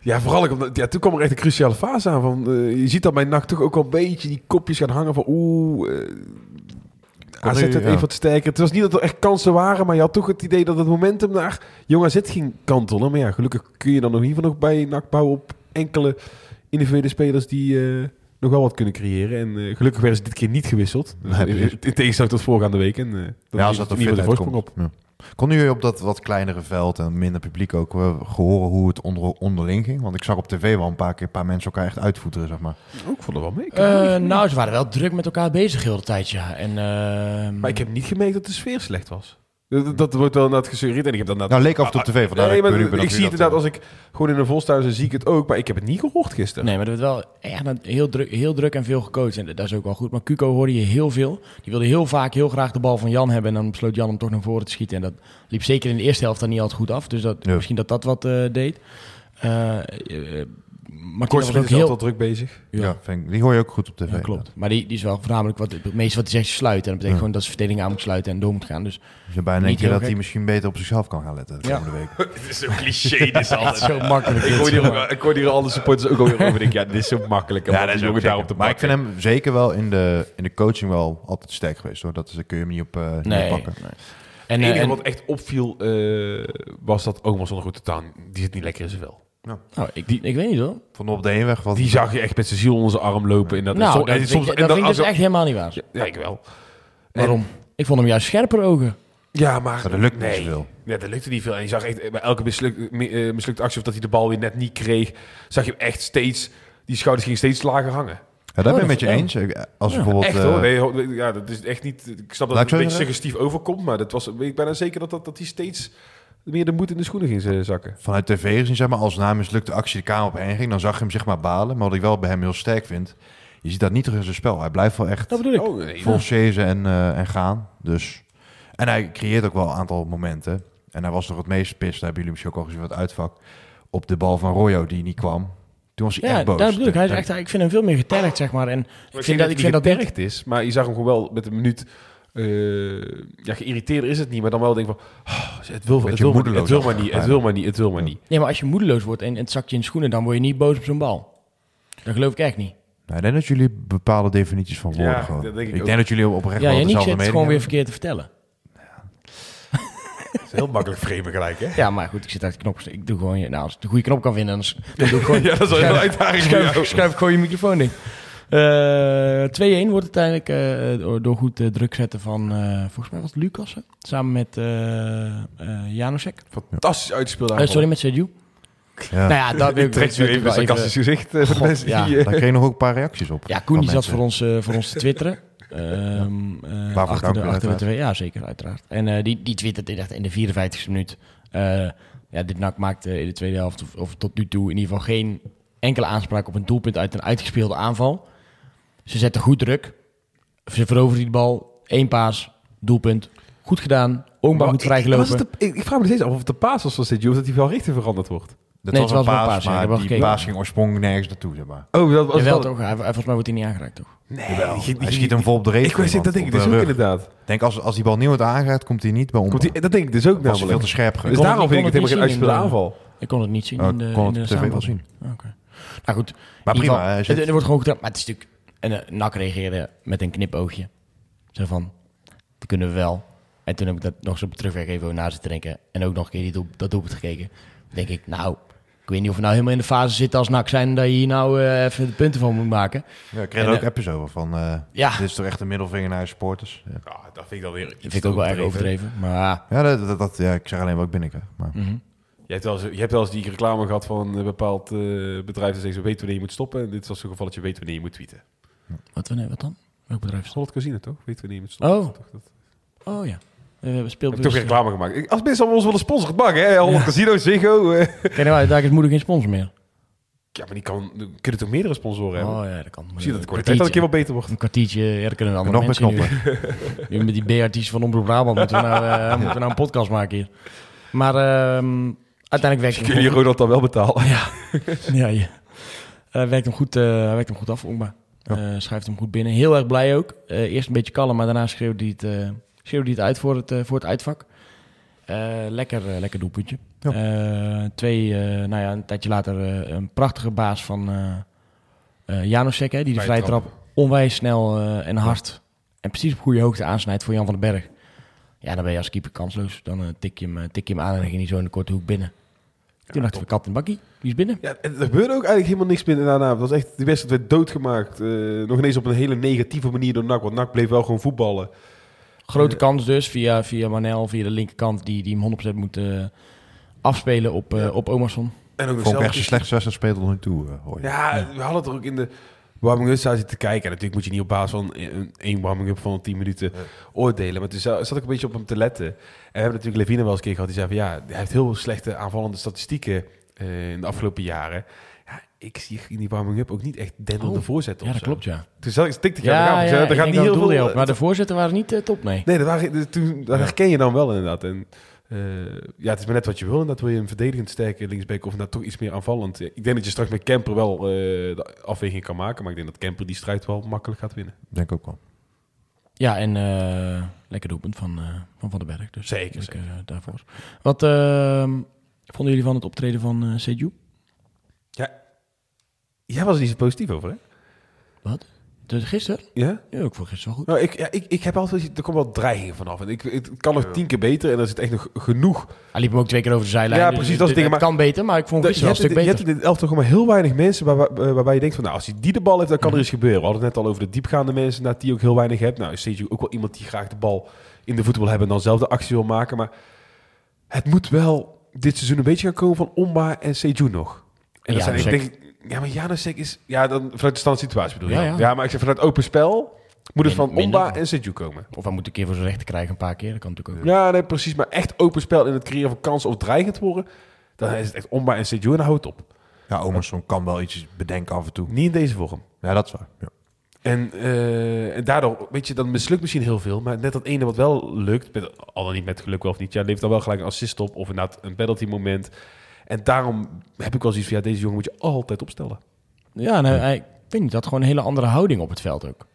Speaker 2: Ja, vooral omdat, ja, toen kwam er echt een cruciale fase aan. Van, uh, je ziet dat mijn nacht toch ook al een beetje die kopjes gaan hangen van oeh. Uh, AZ het even wat sterker. Het was niet dat er echt kansen waren, maar je had toch het idee dat het momentum naar Jong AZ ging kantelen. Maar ja, gelukkig kun je dan nog in ieder geval nog bij NAC bouwen op enkele individuele spelers die uh, nog wel wat kunnen creëren. En uh, gelukkig werden ze dit keer niet gewisseld. Nee, in, in, tegenstelling tot vorige week. En uh,
Speaker 3: dat ja, als dat er de voorsprong op. Ja. Kon u op dat wat kleinere veld en minder publiek ook uh, gehoren hoe het onder, onderling ging? Want ik zag op tv wel een paar keer een paar mensen elkaar echt uitvoeteren, zeg maar.
Speaker 2: Ook oh, vond het wel mee.
Speaker 1: Uh, nou, ze waren wel druk met elkaar bezig heel de tijd, ja. En, uh,
Speaker 2: maar ik heb niet gemerkt dat de sfeer slecht was. Dat, dat wordt wel net gesuggereerd en ik heb dat net...
Speaker 3: Nou, leek af en toe op tv. Vandaar nee,
Speaker 2: maar, ik, ik zie het inderdaad als ik gewoon in een volstuin zie ik het ook, maar ik heb het niet gehoord gisteren.
Speaker 1: Nee, maar dat werd wel echt heel druk, heel druk en veel gecoacht en dat is ook wel goed. Maar Cuco hoorde je heel veel. Die wilde heel vaak heel graag de bal van Jan hebben en dan besloot Jan hem toch naar voren te schieten. En dat liep zeker in de eerste helft dan niet altijd goed af, dus dat, misschien dat dat wat uh, deed. Uh,
Speaker 2: maar Kort was ook heel druk bezig.
Speaker 3: Ja, die hoor je ook goed op tv.
Speaker 1: Ja, klopt. Maar die, die is wel voornamelijk wat het meeste wat hij zegt sluiten. En dat betekent gewoon dat ze verdediging aan moet sluiten en door moet gaan. Dus
Speaker 3: je bijna denk je dat hij misschien beter op zichzelf kan gaan letten de komende week. (laughs)
Speaker 2: Het is zo cliché, dit (laughs) is altijd
Speaker 1: zo makkelijk.
Speaker 2: ik, hoor hier, ik hoor hier alle supporters ook alweer over. Denk, ja, dit is zo makkelijk. Ja, dat is ook daarop te
Speaker 3: Maar ik vind hem zeker wel in de, in de coaching wel altijd sterk geweest. Hoor. Dat is, kun je hem niet op, uh, nee, pakken. Nee.
Speaker 2: En, het enige wat echt opviel uh, was dat Oma zonder goed te Die zit niet lekker in zijn vel.
Speaker 1: Ja. Nou, ik, die, ik weet niet hoor.
Speaker 3: Van op de heenweg.
Speaker 2: Wat die zag je echt met zijn ziel onder zijn arm lopen. In dat,
Speaker 1: nou, soms, dat, soms, dat, vind ik dus echt helemaal niet waar.
Speaker 2: Ja, ik wel.
Speaker 1: Waarom? ik vond hem juist scherper ogen.
Speaker 2: Ja, maar...
Speaker 3: dat lukt niet zoveel.
Speaker 2: Ja, dat lukte niet veel. En je zag echt bij elke mislukt, uh, mislukte actie... of dat hij de bal weer net niet kreeg... zag je hem echt steeds... die schouders gingen steeds lager hangen.
Speaker 3: Ja, dat ben ik oh, met je eens. Als ja, bijvoorbeeld,
Speaker 2: echt hoor. Nee, ja, dat is echt niet... Ik snap dat het een beetje suggestief overkomt... maar dat was, ik ben er zeker dat, dat, dat hij steeds meer de moed in de schoenen ging zakken.
Speaker 3: Vanuit tv gezien, zeg maar, als na mislukte actie de kamer op heen ging, dan zag je hem zeg maar balen. Maar wat ik wel bij hem heel sterk vind, je ziet dat niet terug in zijn spel. Hij blijft wel echt
Speaker 1: dat bedoel ik.
Speaker 3: Oh, nee, vol chasen en, uh, en gaan. Dus. En hij creëert ook wel een aantal momenten. En hij was nog het meest pist, daar hebben jullie misschien ook al gezien, wat uitvak. Op de bal van Royo die niet kwam. Toen was hij
Speaker 1: ja,
Speaker 3: echt boos.
Speaker 1: Daar bedoel ik. Hij is echt, ik vind hem veel meer getergd, zeg maar. En
Speaker 2: ik vind dat, ik vind dat getergd is, maar je zag hem gewoon wel met een minuut uh, ja, geïrriteerd is het niet, maar dan wel denk van, oh, het, wil, het, wil, het wil maar niet, het wil maar niet, het wil maar niet.
Speaker 1: Nee, maar als je moedeloos wordt en het zakt je in schoenen, dan word je niet boos op zo'n bal. Dat geloof ik echt niet.
Speaker 3: Nou, ik denk dat jullie bepaalde definities van woorden ja, gewoon. Denk ik, ik denk dat jullie oprecht
Speaker 1: ja,
Speaker 3: wel
Speaker 1: dezelfde mening het gewoon weer verkeerd te vertellen. (laughs)
Speaker 2: Het is heel makkelijk framen gelijk, hè?
Speaker 1: Ja, maar goed, ik zit uit de knop. Ik doe gewoon, nou, als ik de goede knop kan vinden, dan doe ik gewoon...
Speaker 2: ja, dat is wel een uitdaging
Speaker 1: schuif, schuif ik gewoon je microfoon in. Uh, eh, 2-1 wordt uiteindelijk uh, door goed uh, druk zetten van, volgens mij was het Lucas, samen met Janosek.
Speaker 2: Fantastisch uitgespeeld
Speaker 1: sorry, met Sergio.
Speaker 2: Ja. Nou ja, dat (laughs) ik trek u even een sarcastisch gezicht voor de mensen
Speaker 3: ja. Daar kreeg je nog ook een paar reacties op.
Speaker 1: Ja, Koen die zat voor ons, voor ons te twitteren. Um, uh, achter de, achter de twee, ja, zeker, uiteraard. En uh, die, die twittert echt in de 54e minuut. Uh, ja, dit NAC maakte in de tweede helft, of, of, tot nu toe, in ieder geval geen enkele aanspraak op een doelpunt uit een uitgespeelde aanval. Ze zetten goed druk. Ze veroveren die bal. Eén paas, doelpunt. Goed gedaan. Oomba goed vrijgelopen.
Speaker 2: Ik, ik vraag me steeds af of het de paas was van dit, of dat hij wel richting veranderd wordt.
Speaker 3: Dat nee, was, het was een paas, maar die paas ging oorspronkelijk nergens naartoe, zeg maar.
Speaker 2: Oh, dat was
Speaker 1: wel toch? Hij, volgens mij wordt hij niet aangeraakt, toch?
Speaker 3: Nee, hij schiet hem vol op de reet.
Speaker 2: Ik wist dat denk ik dus ook inderdaad.
Speaker 3: denk als, als die bal niet wordt aangeraakt, komt hij niet bij ons.
Speaker 2: Dat denk ik dus ook
Speaker 3: namelijk. veel te scherp
Speaker 2: Dus daarom vind ik het helemaal geen aanval.
Speaker 1: Ik kon het niet zien oh, in de,
Speaker 3: kon
Speaker 1: het
Speaker 3: tv wel zien.
Speaker 1: Oké. Nou goed.
Speaker 3: Maar prima.
Speaker 1: Het wordt gewoon gedaan. Maar het is natuurlijk en uh, Nak reageerde met een knipoogje. Zo van, dat kunnen we wel. En toen heb ik dat nog eens op terugweg even na zitten denken. En ook nog een keer die doel, dat doelpunt gekeken. denk ik, nou, ik weet niet of we nou helemaal in de fase zitten als NAC zijn... dat je hier nou uh, even de punten van moet maken.
Speaker 3: Ja, ik kreeg er ook uh, appjes over van... Uh, ja. Dit is toch echt een middelvinger naar supporters.
Speaker 2: Ja. ja. dat vind ik dan weer... Dat
Speaker 1: vind ik ook wel erg overdreven. Maar,
Speaker 3: ja, dat, dat, dat, ja, ik zeg alleen wat ik binnenkrijg. Maar... Mm -hmm.
Speaker 2: Je hebt, wel eens, je hebt wel eens die reclame gehad van een bepaald uh, bedrijf... dat zegt, ze weten wanneer je moet stoppen. En dit was zo'n geval dat je weet wanneer je moet tweeten.
Speaker 1: Wat, wanneer, wat dan? Welk bedrijf
Speaker 2: het Casino, toch? Weet we niet met
Speaker 1: Oh. Dat... Oh ja. We hebben speelbus.
Speaker 2: Heb toch weer reclame gemaakt. Als mensen ons willen sponsoren, het mag, hè? Holland Casino, Ziggo.
Speaker 1: Eh. Kijk nou, daar is moeder geen sponsor meer.
Speaker 2: Ja, maar die kan, kunnen toch meerdere sponsoren hebben?
Speaker 1: Oh ja, dat kan.
Speaker 2: Zie je dat de kwaliteit dat een keer wel beter wordt?
Speaker 1: Een kwartiertje, ja, dat kunnen andere nog mensen nu. (laughs) met die B-artiesten van Omroep Brabant moeten we, nou, moeten we nou een podcast maken hier. Maar uh, uiteindelijk werkt
Speaker 2: het Kun je Ronald dan wel betalen?
Speaker 1: Ja, ja, ja. Uh, werkt, hem goed, uh, werkt hem goed af, Omba. Ja. Uh, schrijft hem goed binnen. Heel erg blij ook. Uh, eerst een beetje kalm, maar daarna schreeuwde hij het, uh, schreeuwde hij het uit voor het, voor het uitvak. lekker, lekker doelpuntje. Ja. twee, nou ja, een tijdje later een prachtige baas van Janosek, hè, die de vrije trap onwijs snel en hard en precies op goede hoogte aansnijdt voor Jan van den Berg. Ja, dan ben je als keeper kansloos. Dan tik, je hem, tik je hem aan en dan ging hij zo in de korte hoek binnen. Toen dachten we kat en bakkie, die is binnen.
Speaker 2: Ja, er gebeurde ook eigenlijk helemaal niks binnen daarna. Het was echt, die wedstrijd werd doodgemaakt. Uh, nog ineens op een hele negatieve manier door NAC. Want NAC bleef wel gewoon voetballen.
Speaker 1: Grote uh, kans dus via, via Manel, via de linkerkant, die, die hem 100% moet uh, afspelen op, ja. op Omerson.
Speaker 3: En ook Vond echt de slechtste wedstrijd speelde nu toe.
Speaker 2: hoor ja, ja, we hadden het er ook in de warming-up zitten te kijken. En natuurlijk moet je niet op basis van één warming-up van 10 minuten oordelen. Maar toen zat ik een beetje op hem te letten. En we hebben natuurlijk Levine wel eens een keer gehad. Die zei van ja, hij heeft heel slechte aanvallende statistieken uh, in de afgelopen jaren. Ja, ik zie in die warming-up ook niet echt denderende oh, voorzetten.
Speaker 1: Ja, dat klopt, ja.
Speaker 2: Toen zat ik stikte ja, ja, er gaat niet heel veel...
Speaker 1: Op, maar de voorzetten waren niet uh, top, nee.
Speaker 2: Nee, dat, waren, toen, dat herken je dan wel inderdaad. En uh, ja, het is maar net wat je wil. En dat wil je een verdedigend sterke linksback of dat toch iets meer aanvallend. Ik denk dat je straks met Kemper wel uh, de afweging kan maken. Maar ik denk dat Kemper die strijd wel makkelijk gaat winnen.
Speaker 3: Denk ook wel.
Speaker 1: Ja, en uh, lekker doelpunt van, van Van den Berg. Dus
Speaker 2: zeker, zeker.
Speaker 1: daarvoor. Wat ehm, vonden jullie van het optreden van uh, Seju?
Speaker 2: Ja, jij was er niet zo positief over, hè?
Speaker 1: Wat? Dus gisteren?
Speaker 2: Ja?
Speaker 1: Ja, ik vond gisteren wel goed.
Speaker 2: Nou, ik, ja, ik, ik heb altijd, er komt wel dreiging vanaf. En ik, het kan nog tien keer beter en er zit echt nog genoeg.
Speaker 1: Hij liep hem ook twee keer over de zijlijn.
Speaker 2: Ja, dus precies.
Speaker 1: dat
Speaker 2: is dingen.
Speaker 1: Maar kan beter, maar ik vond gisteren wel een stuk beter.
Speaker 2: Je hebt in elftal gewoon maar heel weinig mensen waar, waar, waarbij je denkt van, nou, als hij die de bal heeft, dan kan er iets gebeuren. We hadden het net al over de diepgaande mensen, dat die ook heel weinig hebt. Nou, is je ook wel iemand die graag de bal in de voet wil hebben en dan zelf de actie wil maken. Maar het moet wel dit seizoen een beetje gaan komen van Omba en Seju nog. En dat ja, zijn, ik denk, ja, maar Janusek is... Ja, dan vanuit de stand situatie bedoel je. Ja, ja. ja, maar ik zeg vanuit open spel... Moet het van Omba en Seju komen.
Speaker 1: Of hij moet een keer voor zijn rechter krijgen, een paar keer. Dat kan natuurlijk ook.
Speaker 2: Ja, nee, precies. Maar echt open spel in het creëren van kansen of dreigend worden. Dan is het echt Omba en Seju en dan houdt op.
Speaker 3: Ja, Omerson kan wel iets bedenken af en toe.
Speaker 2: Niet in deze vorm.
Speaker 3: Ja, dat is waar. Ja.
Speaker 2: En, uh, en daardoor, weet je, dan mislukt misschien heel veel. Maar net dat ene wat wel lukt, met, al dan niet met geluk wel of niet, ja, levert dan wel gelijk een assist op. Of inderdaad een penalty moment. En daarom heb ik wel zoiets van, ja, deze jongen moet je altijd opstellen.
Speaker 1: Ja, en hij, ik weet niet, dat gewoon een hele andere houding op het veld ook.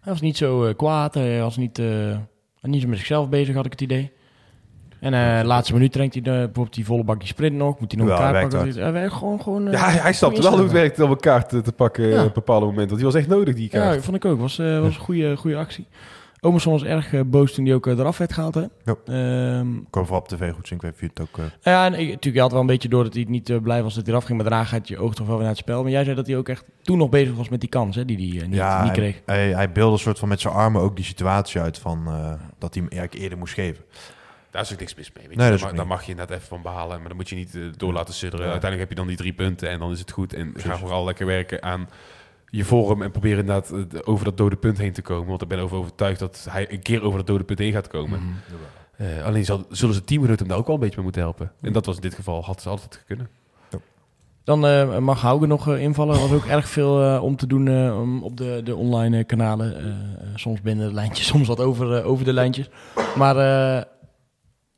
Speaker 1: Hij was niet zo uh, kwaad, hij was niet, uh, niet zo met zichzelf bezig, had ik het idee. En uh, laatste minuut traint hij de, bijvoorbeeld die volle bakje sprint nog. Moet hij nog een kaart pakken? Hij werkt gewoon, gewoon,
Speaker 2: ja, hij, hij snapte wel hoe het werkt om een kaart te, te pakken ja. op een bepaald moment. Want die was echt nodig, die kaart.
Speaker 1: Ja, vond ik ook. was, was een goede, goede actie. Omerson was erg boos toen hij ook eraf werd gehaald. Hè?
Speaker 3: Ja. Um, Kwam vooral op tv goed zien. Ik weet je het ook...
Speaker 1: Ja, en ik, natuurlijk, je had wel een beetje door dat hij niet blij was dat hij eraf ging. Maar daarna gaat je oog toch wel weer naar het spel. Maar jij zei dat hij ook echt toen nog bezig was met die kans hè, die hij niet,
Speaker 3: ja,
Speaker 1: niet kreeg.
Speaker 3: Hij, hij, hij beelde een soort van met zijn armen ook die situatie uit van dat hij hem eigenlijk eerder moest geven.
Speaker 2: Daar is ook niks mis mee. Weet nee, je. Daar, mag, je net even van behalen. Maar dan moet je niet uh, door laten sudderen. Uiteindelijk heb je dan die drie punten en dan is het goed. En ga vooral lekker werken aan je vorm en proberen inderdaad uh, over dat dode punt heen te komen. Want ik ben over overtuigd dat hij een keer over dat dode punt heen gaat komen. Mm. Uh, alleen zal, zullen ze teamgenoten hem daar ook wel een beetje mee moeten helpen. En dat was in dit geval, had ze altijd kunnen.
Speaker 1: Dan uh, mag Hauge nog uh, invallen. Er was ook (laughs) erg veel uh, om te doen op de, de online kanalen. soms binnen de lijntjes, (laughs) soms wat over, over de lijntjes. Maar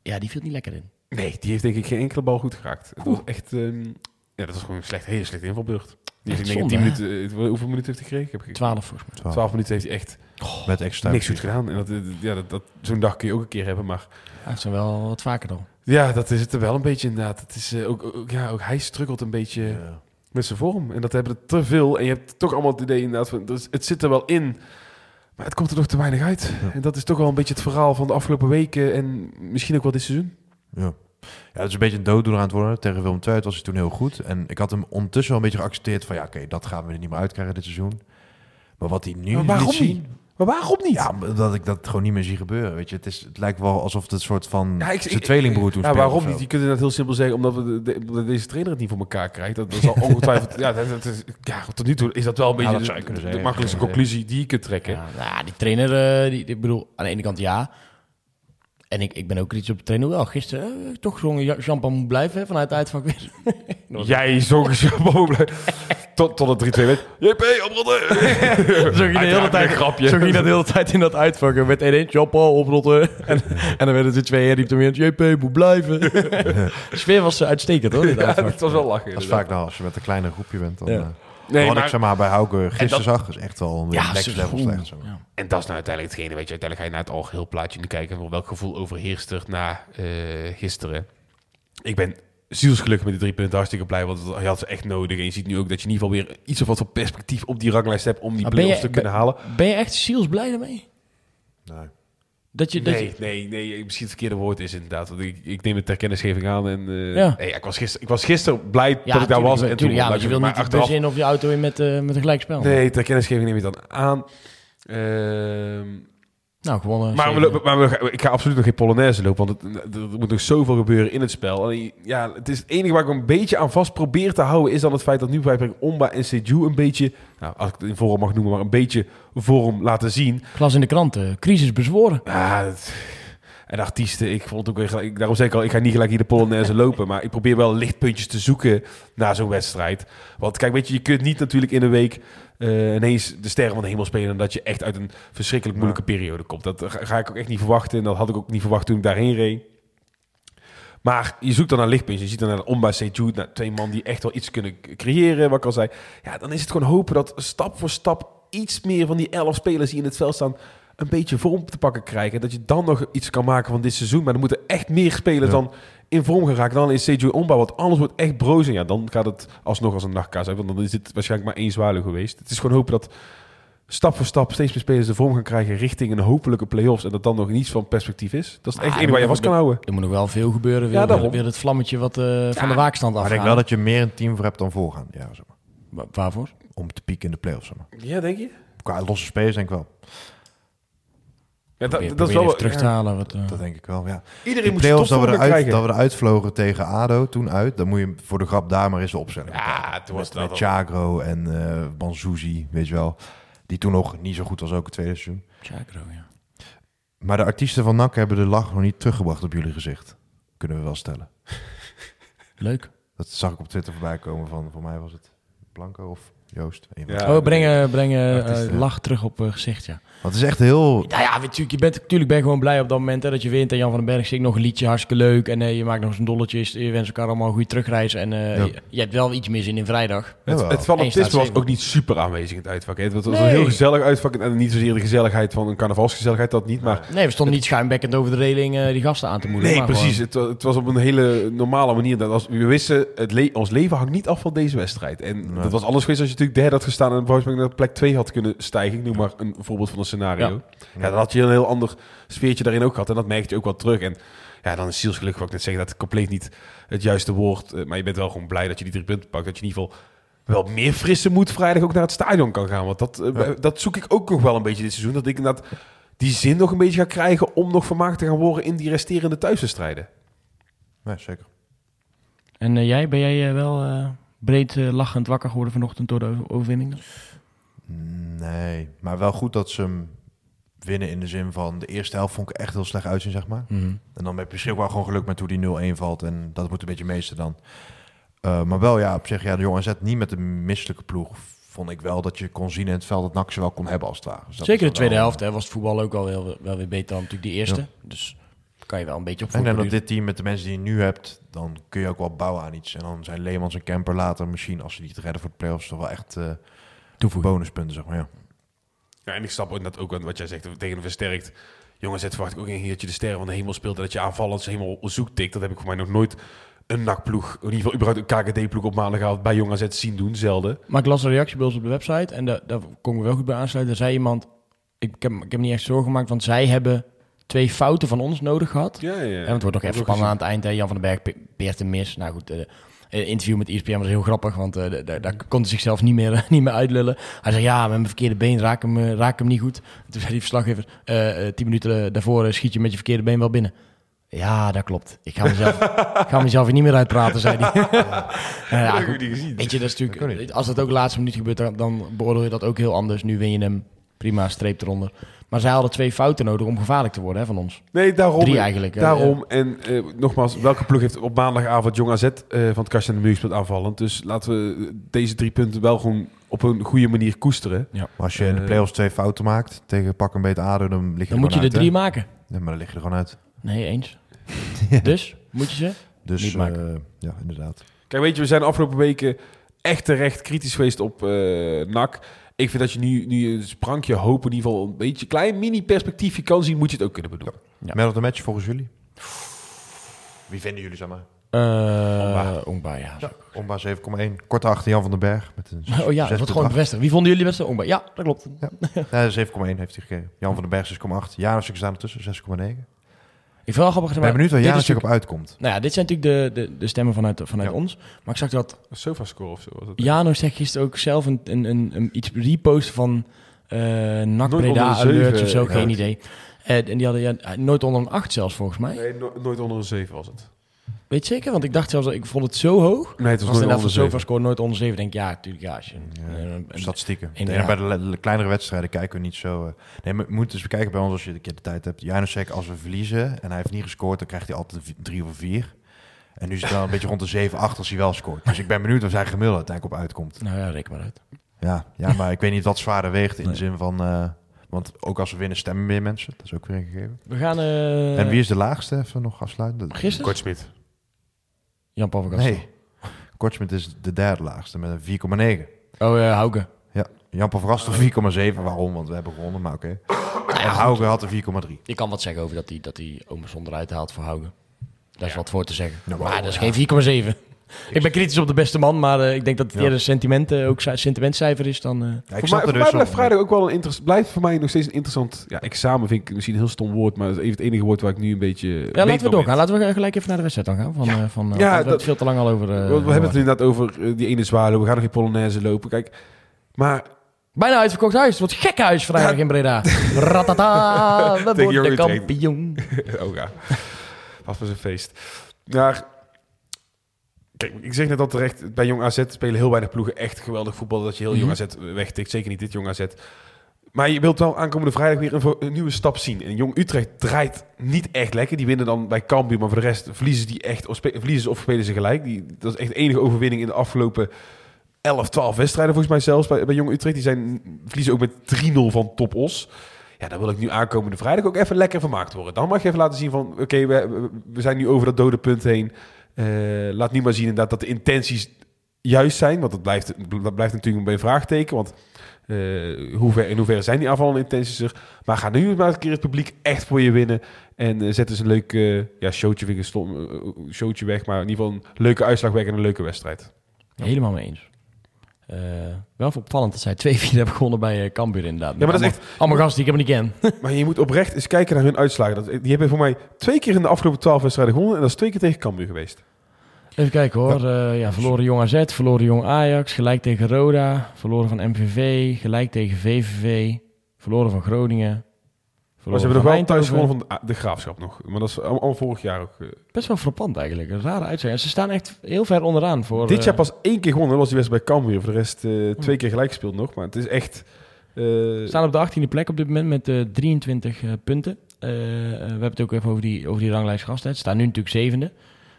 Speaker 1: ja, die viel niet lekker in.
Speaker 2: Nee, die heeft denk ik geen enkele bal goed geraakt. Het was echt... Um, ja, dat was gewoon een slecht, hele slechte invalbeurt. Die heeft ik 10 minuten... Uh, hoeveel minuten heeft hij gekregen? Heb ik
Speaker 1: 12 volgens mij.
Speaker 2: 12 minuten heeft hij echt
Speaker 3: oh, met extra
Speaker 2: niks goed gedaan. En dat, ja, dat, dat, zo'n dag kun je ook een keer hebben, maar...
Speaker 1: Ja, het zijn wel wat vaker dan.
Speaker 2: Ja, dat is het er wel een beetje inderdaad. Het is, uh, ook, ook, ja, ook hij struggelt een beetje ja. met zijn vorm. En dat hebben er te veel. En je hebt toch allemaal het idee inderdaad van... Dus het zit er wel in... Maar het komt er nog te weinig uit. Ja. En dat is toch wel een beetje het verhaal van de afgelopen weken en misschien ook wel dit seizoen.
Speaker 3: Ja. Ja, het is een beetje een dooddoener aan het worden. Tegen Willem II was hij toen heel goed. En ik had hem ondertussen wel een beetje geaccepteerd van... ja, oké, okay, dat gaan we er niet meer uitkrijgen dit seizoen. Maar wat hij nu
Speaker 2: maar waarom
Speaker 3: liet zien...
Speaker 2: Niet? Maar waarom niet?
Speaker 3: Ja, dat ik dat gewoon niet meer zie gebeuren. Weet je, het, is, het lijkt wel alsof het een soort van ja, zijn tweelingbroer toen
Speaker 2: Ja, waarom niet? Je kunt dat heel simpel zeggen, omdat we de, de, deze trainer het niet voor elkaar krijgt. Dat, dat is al ongetwijfeld. (laughs) ja, dat, dat is, ja, tot nu toe is dat wel een beetje ja, de, de, de, makkelijkste conclusie die je kunt trekken.
Speaker 1: Ja, nou, die trainer, uh, die, ik bedoel, aan de ene kant ja. En ik, ik ben ook iets op de trainer wel. Gisteren uh, toch gezongen Jean-Paul moet blijven hè, vanuit de uitvak weer. (laughs)
Speaker 2: Jij zong Jean-Paul blijven. tot, tot het 3-2 werd. JP, oprotten! (laughs)
Speaker 1: zo ging de hele tijd, grapje. Zo ging dat de hele tijd in dat uitvakken. Met 1-1, Jean-Paul oprotten. en, en dan werden het twee en riep hem weer, JP moet blijven. (laughs) de sfeer was uh, uitstekend hoor.
Speaker 2: Ja, het was wel lachen.
Speaker 3: Dat is vaak nou, als je met een kleiner groepje bent. Dan, ja. uh, Nee, wat maar, ik zeg maar bij Hauke gisteren dat, zag, is echt wel een ja, next level slecht. Zo. Ja.
Speaker 2: En dat is nou uiteindelijk hetgene, weet je. Uiteindelijk ga je naar het algeheel plaatje nu kijken. Welk gevoel overheerst er na uh, gisteren. Ik ben zielsgelukkig met die drie punten hartstikke blij, want je had ze echt nodig. En je ziet nu ook dat je in ieder geval weer iets of wat van perspectief op die ranglijst hebt om die play-offs te kunnen halen.
Speaker 1: Ben je echt zielsblij daarmee?
Speaker 3: Nee.
Speaker 1: Dat je,
Speaker 2: dat
Speaker 1: nee,
Speaker 2: je... nee, nee, misschien het verkeerde woord is inderdaad. Want ik, ik neem het ter kennisgeving aan. En, uh, ja. nee, ik, was gisteren, ik was gisteren blij ja, dat ik daar was. En
Speaker 1: toen, ja, je wil niet achteraf... in of je auto in met, uh, met een gelijkspel.
Speaker 2: Nee, ter kennisgeving neem je dan aan. Uh,
Speaker 1: nou, gewoon.
Speaker 2: Maar, we, maar we, ik ga absoluut nog geen Polonaise lopen, want het, er moet nog zoveel gebeuren in het spel. En ja, het is het enige waar ik een beetje aan vast probeer te houden, is dan het feit dat nu bij Omba en Seju een beetje, nou, als ik het in vorm mag noemen, maar een beetje vorm laten zien.
Speaker 1: Glas in de kranten, crisis bezworen.
Speaker 2: Ja, en artiesten, ik vond ook weer ik, daarom zeg ik al, ik ga niet gelijk hier de Polonaise (laughs) lopen, maar ik probeer wel lichtpuntjes te zoeken naar zo'n wedstrijd. Want kijk, weet je, je kunt niet natuurlijk in een week uh, ineens de sterren van de hemel spelen en dat je echt uit een verschrikkelijk moeilijke periode komt. Dat ga ik ook echt niet verwachten en dat had ik ook niet verwacht toen ik daarheen reed. Maar je zoekt dan naar lichtpuntjes. Je ziet dan naar Omba Seju, naar twee man die echt wel iets kunnen creëren, wat ik al zei. Ja, dan is het gewoon hopen dat stap voor stap iets meer van die elf spelers die in het veld staan een beetje vorm te pakken krijgen. Dat je dan nog iets kan maken van dit seizoen. Maar er moeten echt meer spelers dan in vorm geraakt. Dan is CJ Omba, want alles wordt echt broos. En ja, dan gaat het alsnog als een nachtkaas uit. Want dan is het waarschijnlijk maar één zwaluw geweest. Het is gewoon hopen dat stap voor stap steeds meer spelers de vorm gaan krijgen richting een hopelijke play-offs. En dat dan nog niets van perspectief is. Dat is het echt enige waar je vast kan houden.
Speaker 1: Er moet nog wel veel gebeuren. Weer, ja, weer het vlammetje wat uh, van de waakstand af. Maar
Speaker 3: ik denk wel dat je meer een team voor hebt dan voorgaan. Ja, zeg
Speaker 1: maar. Waarvoor?
Speaker 3: Om te pieken in de play-offs. Zeg maar.
Speaker 2: Ja, denk je?
Speaker 3: Qua losse spelers denk ik wel.
Speaker 2: Ja, dat, dat is wel
Speaker 1: terug te halen. Wat, uh...
Speaker 3: Dat denk ik wel, ja.
Speaker 2: Iedereen moet playoffs
Speaker 3: dat we,
Speaker 2: eruit,
Speaker 3: dat we eruit vlogen tegen ADO toen uit, dan moet je voor de grap daar maar eens opzetten.
Speaker 2: Ja, toen was
Speaker 3: met, met Chagro en uh, Banzuzi, weet je wel. Die toen nog niet zo goed was ook het tweede seizoen.
Speaker 1: Chakro, ja.
Speaker 3: Maar de artiesten van NAC hebben de lach nog niet teruggebracht op jullie gezicht. Kunnen we wel stellen.
Speaker 1: Leuk.
Speaker 3: Dat zag ik op Twitter voorbij komen van, voor mij was het Blanco of Joost.
Speaker 1: Ja, oh, brengen, brengen uh, lach terug op uh, gezicht, ja.
Speaker 3: Want het is echt heel...
Speaker 1: Nou ja, natuurlijk, je bent, natuurlijk ben je gewoon blij op dat moment hè, dat je wint. En Jan van den Berg zingt nog een liedje, hartstikke leuk. En uh, je maakt nog eens een dolletje. Je wens elkaar allemaal een goede terugreis. En ja. je, je, hebt wel iets mis in in vrijdag.
Speaker 2: Het, het fanatisme was ook niet super aanwezig in het uitvak. Het was, nee. een heel gezellig uitvak. En niet zozeer de gezelligheid van een carnavalsgezelligheid, dat niet. Maar
Speaker 1: nee, we stonden niet schuimbekkend over de reling die gasten aan te moedigen.
Speaker 2: Nee, precies. Het, het, was op een hele normale manier. Dat als, we wisten, het le ons leven hangt niet af van deze wedstrijd. En dat was alles geweest als je natuurlijk derde had gestaan en Wolfsburg naar plek 2 had kunnen stijgen. Ik noem maar een voorbeeld van een scenario. Ja. dan had je een heel ander sfeertje daarin ook gehad. En dat merkte je ook wel terug. En ja, dan is zielsgeluk, wat ik net zeggen, dat het compleet niet het juiste woord. Uh, maar je bent wel gewoon blij dat je die drie punten pakt. Dat je in ieder geval wel meer frisse moed vrijdag ook naar het stadion kan gaan. Want dat, uh, dat zoek ik ook nog wel een beetje dit seizoen. Dat ik inderdaad die zin nog een beetje ga krijgen om nog vermaakt te gaan worden in die resterende thuiswedstrijden.
Speaker 3: Ja, zeker.
Speaker 1: En uh, jij, ben jij wel breed lachend wakker geworden vanochtend door de overwinning?
Speaker 3: Nee, maar wel goed dat ze hem winnen in de zin van de eerste helft vond ik echt heel slecht uitzien, zeg maar.
Speaker 1: Mhm.
Speaker 3: En dan heb je misschien wel gewoon geluk met hoe die 0-1 valt en dat moet een beetje meester dan. Uh, maar wel, ja, op zich, ja, de jongen zet niet met de misselijke ploeg. Vond ik wel dat je kon zien in het veld dat NAC ze wel kon hebben als het ware. Dus
Speaker 1: Zeker de tweede helft hè, was het voetbal ook al wel, wel weer beter dan natuurlijk die eerste. Dus kan je wel een beetje op
Speaker 3: En dan dat dit team met de mensen die je nu hebt, dan kun je ook wel bouwen aan iets. En dan zijn Leemans en Kemper later misschien, als ze niet redden voor de playoffs, toch wel echt... Uh, toevoegen. Bonuspunten, zeg maar, ja.
Speaker 2: Ja, en ik snap ook dat ook wat jij zegt, tegen een versterkt. Jongens, het verwacht ik ook een dat je de sterren van de hemel speelt en dat je aanvallend helemaal zoek tikt. Dat heb ik voor mij nog nooit een nakploeg, in ieder geval überhaupt een KKD-ploeg op maandag bij Jong AZ zien doen, zelden.
Speaker 1: Maar ik las een reactie bij ons op de website en daar, daar kon ik wel goed bij aansluiten. Er zei iemand, ik, heb, ik heb niet echt zorgen gemaakt, want zij hebben twee fouten van ons nodig gehad.
Speaker 2: Ja, ja.
Speaker 1: En het wordt nog even spannend aan het eind. Hè. Jan van den Berg peert een mis. Nou goed, uh, uh, interview met ESPN was heel grappig, want uh, daar kon hij zichzelf niet meer, (laughs) niet meer uitlullen. Hij zei, ja, met mijn verkeerde been raak hem, uh, raak hem niet goed. Toen zei die verslaggever, tien minuten daarvoor schiet je met je verkeerde been wel binnen. Ja, dat klopt. Ik ga mezelf, ik ga mezelf er niet meer uitpraten, zei hij. (laughs) Ja. ja, goed, weet je, dat is natuurlijk, als dat ook laatste minuut gebeurt, dan, dan beoordeel je dat ook heel anders. Nu win je hem, prima, streep eronder. Maar zij hadden twee fouten nodig om gevaarlijk te worden hè, van ons.
Speaker 2: Nee, daarom.
Speaker 1: Drie eigenlijk.
Speaker 2: Daarom. En uh, nogmaals, welke ploeg heeft op maandagavond Jong AZ uh, van het kastje en de muur aanvallend? Dus laten we deze drie punten wel gewoon op een goede manier koesteren.
Speaker 3: Ja. Maar als je in de eh, play-offs twee fouten maakt tegen pak een beter ADO, dan lig je
Speaker 1: Dan moet je er drie maken.
Speaker 3: Nee, maar dan lig je er gewoon uit.
Speaker 1: Nee, eens. (laughs) ja. Dus, moet je ze
Speaker 3: dus, niet maken. ja, inderdaad.
Speaker 2: Kijk, weet je, we zijn de afgelopen weken echt terecht kritisch geweest op NAC. Ik vind dat je nu, nu een sprankje hoop, in ieder geval een beetje klein mini-perspectiefje kan zien, moet je het ook kunnen bedoelen.
Speaker 3: Ja. Met op de match volgens jullie? Wie vinden jullie, zeg maar?
Speaker 1: Uh, Ongba. ja. ja
Speaker 3: Ongba 7,1. Kort achter Jan van den Berg. Met een (laughs)
Speaker 1: oh ja, dat wordt gewoon bevestigd. Wie vonden jullie beste? Ongba. Ja, dat klopt.
Speaker 3: Ja. ja 7,1 heeft hij gekregen. Jan van den Berg 6,8. Janus staan ertussen, 6,9.
Speaker 1: Ik vind wel grappig.
Speaker 3: Ik ben benieuwd waar jij natuurlijk op uitkomt.
Speaker 1: Nou ja, dit zijn natuurlijk de, de, de stemmen vanuit, vanuit ons. Maar ik zag dat...
Speaker 2: Sofa-score of zo was het.
Speaker 1: Jano zegt gisteren ook zelf een, een, een, een iets repost van uh, NAC Breda Alerts of zo. Geen idee. Uh, en die hadden ja, nooit onder een 8 zelfs volgens mij.
Speaker 2: Nee, no nooit onder een 7 was het.
Speaker 1: Weet je zeker? Want ik dacht zelfs, ik vond het zo hoog.
Speaker 2: Nee, het was, nooit onder
Speaker 1: de score nooit onder 7. Denk ja, natuurlijk ja. Als je,
Speaker 3: ja, statistieken. En, ja. bij de, kleinere wedstrijden kijken we niet zo. Uh, nee, we moeten eens bekijken bij ons als je de keer de tijd hebt. Janusek, als we verliezen en hij heeft niet gescoord, dan krijgt hij altijd drie of vier. En nu is het wel een beetje rond de 7, 8 als hij wel scoort. Dus ik ben benieuwd of zijn gemiddelde uiteindelijk op uitkomt.
Speaker 1: Nou ja, reken maar uit.
Speaker 3: Ja, ja maar ik weet niet wat zwaarder weegt in de zin van. Uh, want ook als we winnen, stemmen meer mensen. Dat is ook weer een gegeven.
Speaker 1: We gaan. Uh...
Speaker 3: En wie is de laagste? Even nog afsluiten.
Speaker 1: Gisteren?
Speaker 2: Kortsmit.
Speaker 1: Jan Pavel
Speaker 3: Nee, Kortsmit is de derde laagste met een 4,9.
Speaker 1: Oh, uh, Hauke.
Speaker 3: Ja, Jan Pavel 4,7. Waarom? Want we hebben gewonnen, maar oké. Okay. Nou Hauke had een 4,3.
Speaker 1: Ik kan wat zeggen over dat hij dat die Omerson haalt voor Hauke. Daar is wat voor te zeggen. Nou, maar dat is geen 4,7. Ik ben kritisch op de beste man, maar uh, ik denk dat het eerder sentiment, uh, ook sentimentcijfer is dan... Uh...
Speaker 2: Ja, voor, mij, voor mij blijft vrijdag ook wel een interessant... Blijft voor mij nog steeds een interessant... Ja, examen vind ik misschien een heel stom woord, maar het is even het enige woord waar ik nu een beetje...
Speaker 1: Ja, laten we doorgaan. Laten we gelijk even naar de wedstrijd dan gaan. Van, ja, van, ja dat, het veel te lang al over... we
Speaker 2: hebben het inderdaad over die ene zware. We gaan nog geen Polonaise lopen. Kijk, maar...
Speaker 1: Bijna uitverkocht huis. Wat gek huis vrijdag ja. in Breda. (laughs) Ratata, we worden kampioen. (laughs)
Speaker 2: oh ja, was was een feest. Maar Kijk, ik zeg net al terecht, bij Jong AZ spelen heel weinig ploegen echt geweldig voetbal. Dat je heel Jong mhm. AZ wegtikt. Zeker niet dit Jong AZ. Maar je wilt wel aankomende vrijdag weer een, een, nieuwe stap zien. En Jong Utrecht draait niet echt lekker. Die winnen dan bij Cambuur, maar voor de rest verliezen die echt of, verliezen ze of spelen ze gelijk. Die, dat is echt de enige overwinning in de afgelopen 11, 12 wedstrijden volgens mij zelfs bij, bij Jong Utrecht. Die zijn, verliezen ook met 3-0 van Top Os. Ja, dan wil ik nu aankomende vrijdag ook even lekker vermaakt worden. Dan mag je even laten zien van, oké, we, we zijn nu over dat dode punt heen. Uh, laat nu maar zien inderdaad dat de intenties juist zijn. Want dat blijft, dat blijft natuurlijk een vraagteken. Want ver, in hoeverre zijn die aanvallende intenties er? Maar ga nu maar een keer het publiek echt voor je winnen. En uh, zet eens een leuk ja, showtje, showtje weg. Maar in ieder geval een leuke uitslag weg en een leuke wedstrijd.
Speaker 1: Helemaal mee eens. Uh, wel opvallend dat zij twee (laughs) 4 hebben gewonnen bij uh, Cambuur inderdaad.
Speaker 2: Ja, maar dat is echt...
Speaker 1: Allemaal gasten die ik hem niet ken.
Speaker 2: maar je moet oprecht eens kijken naar hun uitslagen. Dat, die hebben voor mij twee keer in de afgelopen twaalf wedstrijden gewonnen. En dat is twee keer tegen Cambuur geweest.
Speaker 1: Even kijken hoor. Ja. Uh, ja, verloren Jong AZ, verloren Jong Ajax, gelijk tegen Roda, verloren van MVV, gelijk tegen VVV, verloren van Groningen.
Speaker 2: Maar ze hebben nog wel thuis gewonnen van de, de, Graafschap nog. Maar dat is al, vorig jaar ook. Uh...
Speaker 1: Best wel frappant eigenlijk. Een rare uitzending. Ze staan echt heel ver onderaan. Voor,
Speaker 2: Dit jaar pas één keer gewonnen. was die wedstrijd bij Cambuur. Voor de rest uh, twee keer gelijk gespeeld nog. Maar het is echt...
Speaker 1: Ze staan op de 18e plek op dit moment met 23 punten. we hebben het ook even over die, over die ranglijst gehad. Ze staan nu natuurlijk zevende.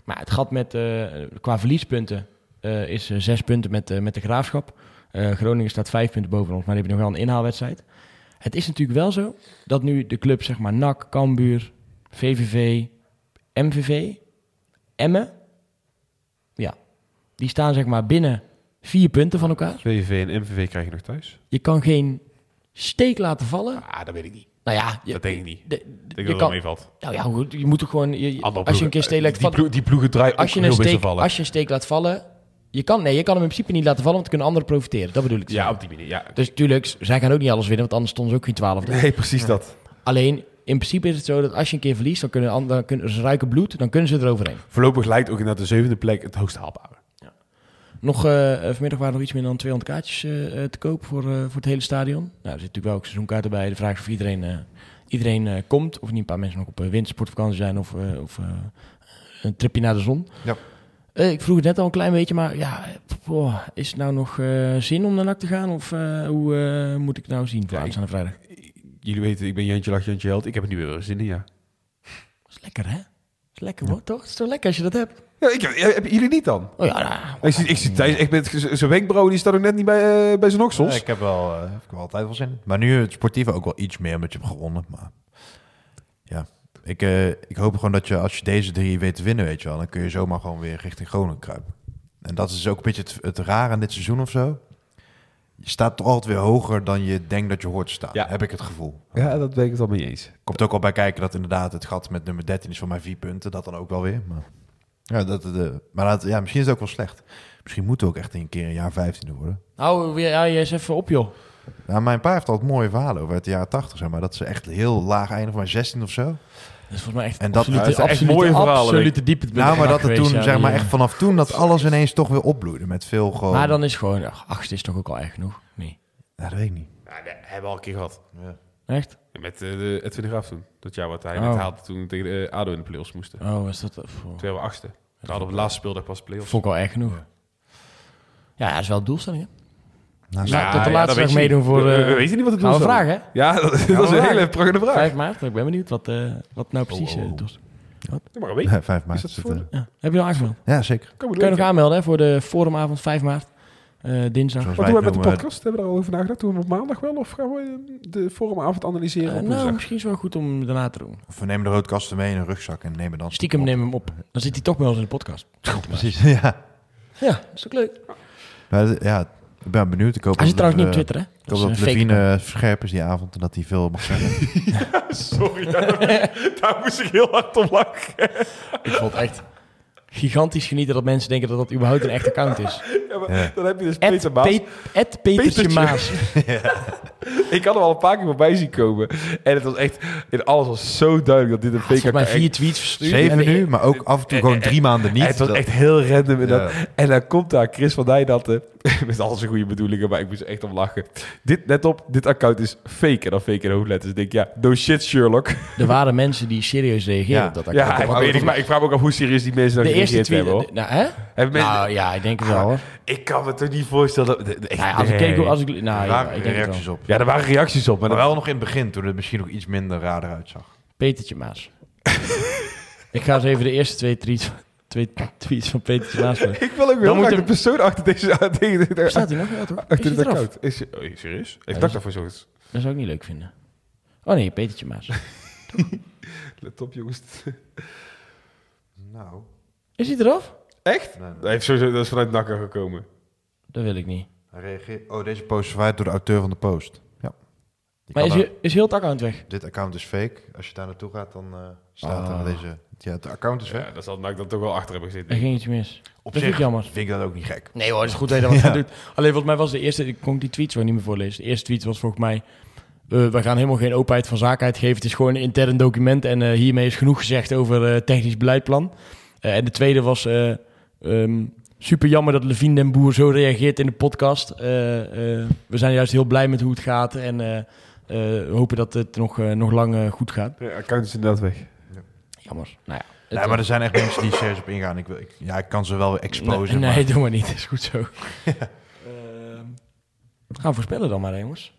Speaker 1: Maar het gat met, uh, qua verliespunten uh, is uh, zes punten met, met de Graafschap. Groningen staat vijf punten boven ons, maar die hebben nog wel een inhaalwedstrijd. Het is natuurlijk wel zo dat nu de club, zeg maar NAC, Cambuur, VVV, MVV, Emmen... Ja, die staan zeg maar binnen vier punten van elkaar.
Speaker 2: VVV en MVV krijg je nog thuis.
Speaker 1: Je kan geen steek laten vallen.
Speaker 2: Ah, dat weet ik niet.
Speaker 1: Nou ja,
Speaker 2: je, dat denk ik niet. De, de, ik dat kan, meevalt.
Speaker 1: Nou ja, goed, je moet toch gewoon. Je, als je een keer steek laat
Speaker 2: vallen. Die, die ploegen draaien als je een steek, vallen.
Speaker 1: Als je een steek laat vallen. Je kan, nee, je kan hem in principe niet laten vallen, want dan kunnen anderen profiteren. Dat bedoel ik.
Speaker 2: Ja, op die manier. Ja.
Speaker 1: Dus tuurlijk, zij gaan ook niet alles winnen, want anders stonden ze ook geen twaalfde.
Speaker 2: Nee, precies ja. dat.
Speaker 1: Alleen, in principe is het zo dat als je een keer verliest, dan kunnen, dan kunnen ze ruiken bloed, dan kunnen ze eroverheen.
Speaker 2: Voorlopig lijkt ook naar de zevende plek het hoogst haalbare.
Speaker 1: Nog, uh, vanmiddag waren nog iets meer dan 200 kaartjes uh, te koop voor, uh, voor het hele stadion. Nou, er zit natuurlijk wel ook seizoenkaarten bij. De vraag is of iedereen iedereen komt. Of niet een paar mensen nog op wintersportvakantie zijn of, of een tripje naar de zon.
Speaker 2: Ja.
Speaker 1: Ik vroeg het net al een klein beetje, maar ja, boah, is het nou nog zin om naar NAC te gaan? Of hoe moet ik het nou zien voor ja, aanstaande vrijdag?
Speaker 2: Jullie weten, ik ben Jantje Lach, Jantje Held. Ik heb er nu weer zin in, ja.
Speaker 1: Dat is lekker, hè? Dat is lekker, hoor, toch? Het is toch lekker als je dat hebt?
Speaker 2: Ja, ik heb, heb jullie niet dan?
Speaker 1: Oh ja, nou,
Speaker 2: ik, zie, ik zie Thijs echt met zijn wenkbrauw, die staat ook net niet bij, uh, bij zijn oksels.
Speaker 3: Ja, ik heb wel, uh, heb wel altijd wel zin. Maar nu het sportieve ook wel iets meer, omdat je hebt gewonnen. Maar ja, ik, uh, ik hoop gewoon dat je als je deze drie weet te winnen, weet je wel, dan kun je zomaar gewoon weer richting Groningen kruipen. En dat is ook een beetje het, het rare aan dit seizoen of zo. Je staat toch altijd weer hoger dan je denkt dat je hoort te staan. Ja. Heb ik het gevoel.
Speaker 2: Ja, dat ben ik het al mee eens.
Speaker 3: Komt ook al bij kijken dat inderdaad het gat met nummer 13 is voor mij vier punten. Dat dan ook wel weer. Maar, ja, dat, de, maar dat, ja, misschien is het ook wel slecht. Misschien moeten we ook echt een keer een jaar 15 worden.
Speaker 1: Nou, ja, je eens even op, joh.
Speaker 3: Nou, mijn pa heeft altijd mooie verhalen over het jaren 80, zeg maar. Dat ze echt heel laag eindigen, maar 16 of zo.
Speaker 1: Dat is volgens mij echt,
Speaker 3: en dat,
Speaker 1: absolute,
Speaker 3: is
Speaker 2: echt mooie verhalen.
Speaker 1: Absolute diepte.
Speaker 3: Nou, maar dat het toen, zeg maar, echt vanaf toen dat alles ineens toch weer opbloeide met veel gewoon...
Speaker 1: Maar dan is gewoon, ach, achtste is toch ook al erg genoeg? Nee.
Speaker 3: Ja, dat weet ik niet.
Speaker 2: Ja, dat hebben we al een keer gehad.
Speaker 1: Ja. Echt?
Speaker 2: Ja, met uh, de Edwin de Graaf toen. Dat jaar wat hij oh. net haalde toen tegen de ADO in de play-offs moesten.
Speaker 1: Oh, is dat...
Speaker 2: Oh. Twee achtste. We hadden op de laatste speeldag pas play-offs.
Speaker 1: Vond ik al erg genoeg. Ja, ja dat is wel de doelstelling, hè? Nou, nou, tot de laatste dag meedoen voor... Uh,
Speaker 2: we, weten niet wat het doel is.
Speaker 1: vragen, hè?
Speaker 2: Ja, dat, dat is een hele prachtige vraag.
Speaker 1: 5 maart, ik ben benieuwd wat, uh, wat nou precies doel is.
Speaker 2: Wat? maar een week.
Speaker 3: Ja, 5 maart.
Speaker 2: Is dat voor?
Speaker 1: Ja. Heb je al aangemeld?
Speaker 3: Ja, zeker.
Speaker 1: Kan je nog aanmelden hè, voor de forumavond 5 maart. Uh, dinsdag.
Speaker 2: Wat doen we met de podcast? Hebben we er al over nagedacht? Doen we op maandag wel? Of gaan we de forumavond analyseren?
Speaker 1: Uh, nou, misschien is het wel goed om daarna te doen.
Speaker 3: Of we nemen de roodkasten mee in een rugzak en nemen dan...
Speaker 1: Stiekem nemen hem op. Dan zit hij toch bij ons in de podcast. (laughs)
Speaker 3: Precies, ja.
Speaker 1: Ja, dat is ook leuk.
Speaker 3: Ja, ik ben benieuwd. Ik hoop
Speaker 1: hij zit trouwens niet op Twitter, hè?
Speaker 3: Ik hoop dat, dat Levine verscherp is die avond en dat hij veel mag zeggen. (laughs)
Speaker 2: ja, sorry, daar, (laughs) daar moest ik heel hard om lachen.
Speaker 1: ik vond echt gigantisch genieten dat mensen denken dat dat überhaupt een echt account is. (laughs)
Speaker 2: Ja, maar dan heb je dus Peter Maas.
Speaker 1: Petertje, Maas. (laughs)
Speaker 2: ja. Ik had hem al een paar keer voorbij zien komen. En het was echt, in alles was zo duidelijk dat dit een fake
Speaker 1: account... vier tweets verstuurd.
Speaker 3: Zeven nu, maar ook af en toe gewoon drie maanden niet.
Speaker 2: Het was echt heel random. En, dat, en dan komt daar Chris van Dijnatten (laughs) met al zijn goede bedoelingen, maar ik moest echt om lachen. Dit, net op, dit account is fake. En dan fake in hoofdletters. Ik denk, ja, no shit Sherlock.
Speaker 1: Er waren mensen die serieus reageerden
Speaker 2: ja.
Speaker 1: op dat account.
Speaker 2: Ja, ik, weet, maar ik vraag me ook af hoe serieus die mensen hebben. Hoor.
Speaker 1: Nou, hè? Hebben mensen, nou ja, ik denk het wel hoor.
Speaker 2: Ik kan me toch niet voorstellen dat...
Speaker 1: Echt, nou, als ik keek, als ik... Nou, ja, ik denk
Speaker 3: reacties op.
Speaker 2: Ja, er waren reacties op.
Speaker 3: Maar, maar wel nog in het begin, toen het misschien nog iets minder raar eruit zag.
Speaker 1: Petertje Maas. (laughs) ik ga eens even de eerste twee tweets, twee tweets van Petertje Maas
Speaker 2: Ik wil ook wel de persoon achter deze... (laughs) Tegen,
Speaker 1: Staat hij nog? Ja, toch?
Speaker 2: Achter dit account. Is, oh, serieus? Heeft dat daarvoor zoiets?
Speaker 1: Dat zou ik niet leuk vinden. Oh nee, Petertje Maas. (laughs)
Speaker 2: Let op, jongens.
Speaker 3: nou.
Speaker 1: Is hij eraf?
Speaker 2: Echt? Nee, Hij heeft sowieso, dat is vanuit Nakker gekomen.
Speaker 1: Dat wil ik niet.
Speaker 3: Hij reageert... Oh, deze post is verwijderd door de auteur van de post. Ja.
Speaker 1: maar is, je, is heel het account weg?
Speaker 3: Dit account is fake. Als je daar naartoe gaat, dan uh, staat er ah. deze... Ja, het account is weg.
Speaker 2: Ja, dat zal Nak dan toch wel achter hebben gezeten.
Speaker 1: Er ging iets mis.
Speaker 3: Op dat zich jammer. vind ik dat ook niet gek.
Speaker 1: Nee hoor, het is goed dat je dat (laughs) doet. Alleen volgens mij was de eerste... Ik kon die tweets wel niet meer voorlezen. De eerste tweet was volgens mij... Uh, we gaan helemaal geen openheid van zaken uitgeven. Het is gewoon een intern document. En uh, hiermee is genoeg gezegd over uh, technisch beleidplan. En de tweede was... Um, super jammer dat Levine den Boer zo reageert in de podcast. we zijn juist heel blij met hoe het gaat. En we hopen dat het nog, nog lang goed gaat.
Speaker 2: Ja, account is inderdaad weg.
Speaker 1: Ja. Jammer. Nou ja.
Speaker 3: Nee, maar er zijn echt mensen die serieus op ingaan. Ik, wil, ik, ja, ik kan ze wel exposen.
Speaker 1: Nee, (laughs) nee doe maar niet. Dat is goed zo. (laughs) ja. gaan we voorspellen dan maar, jongens.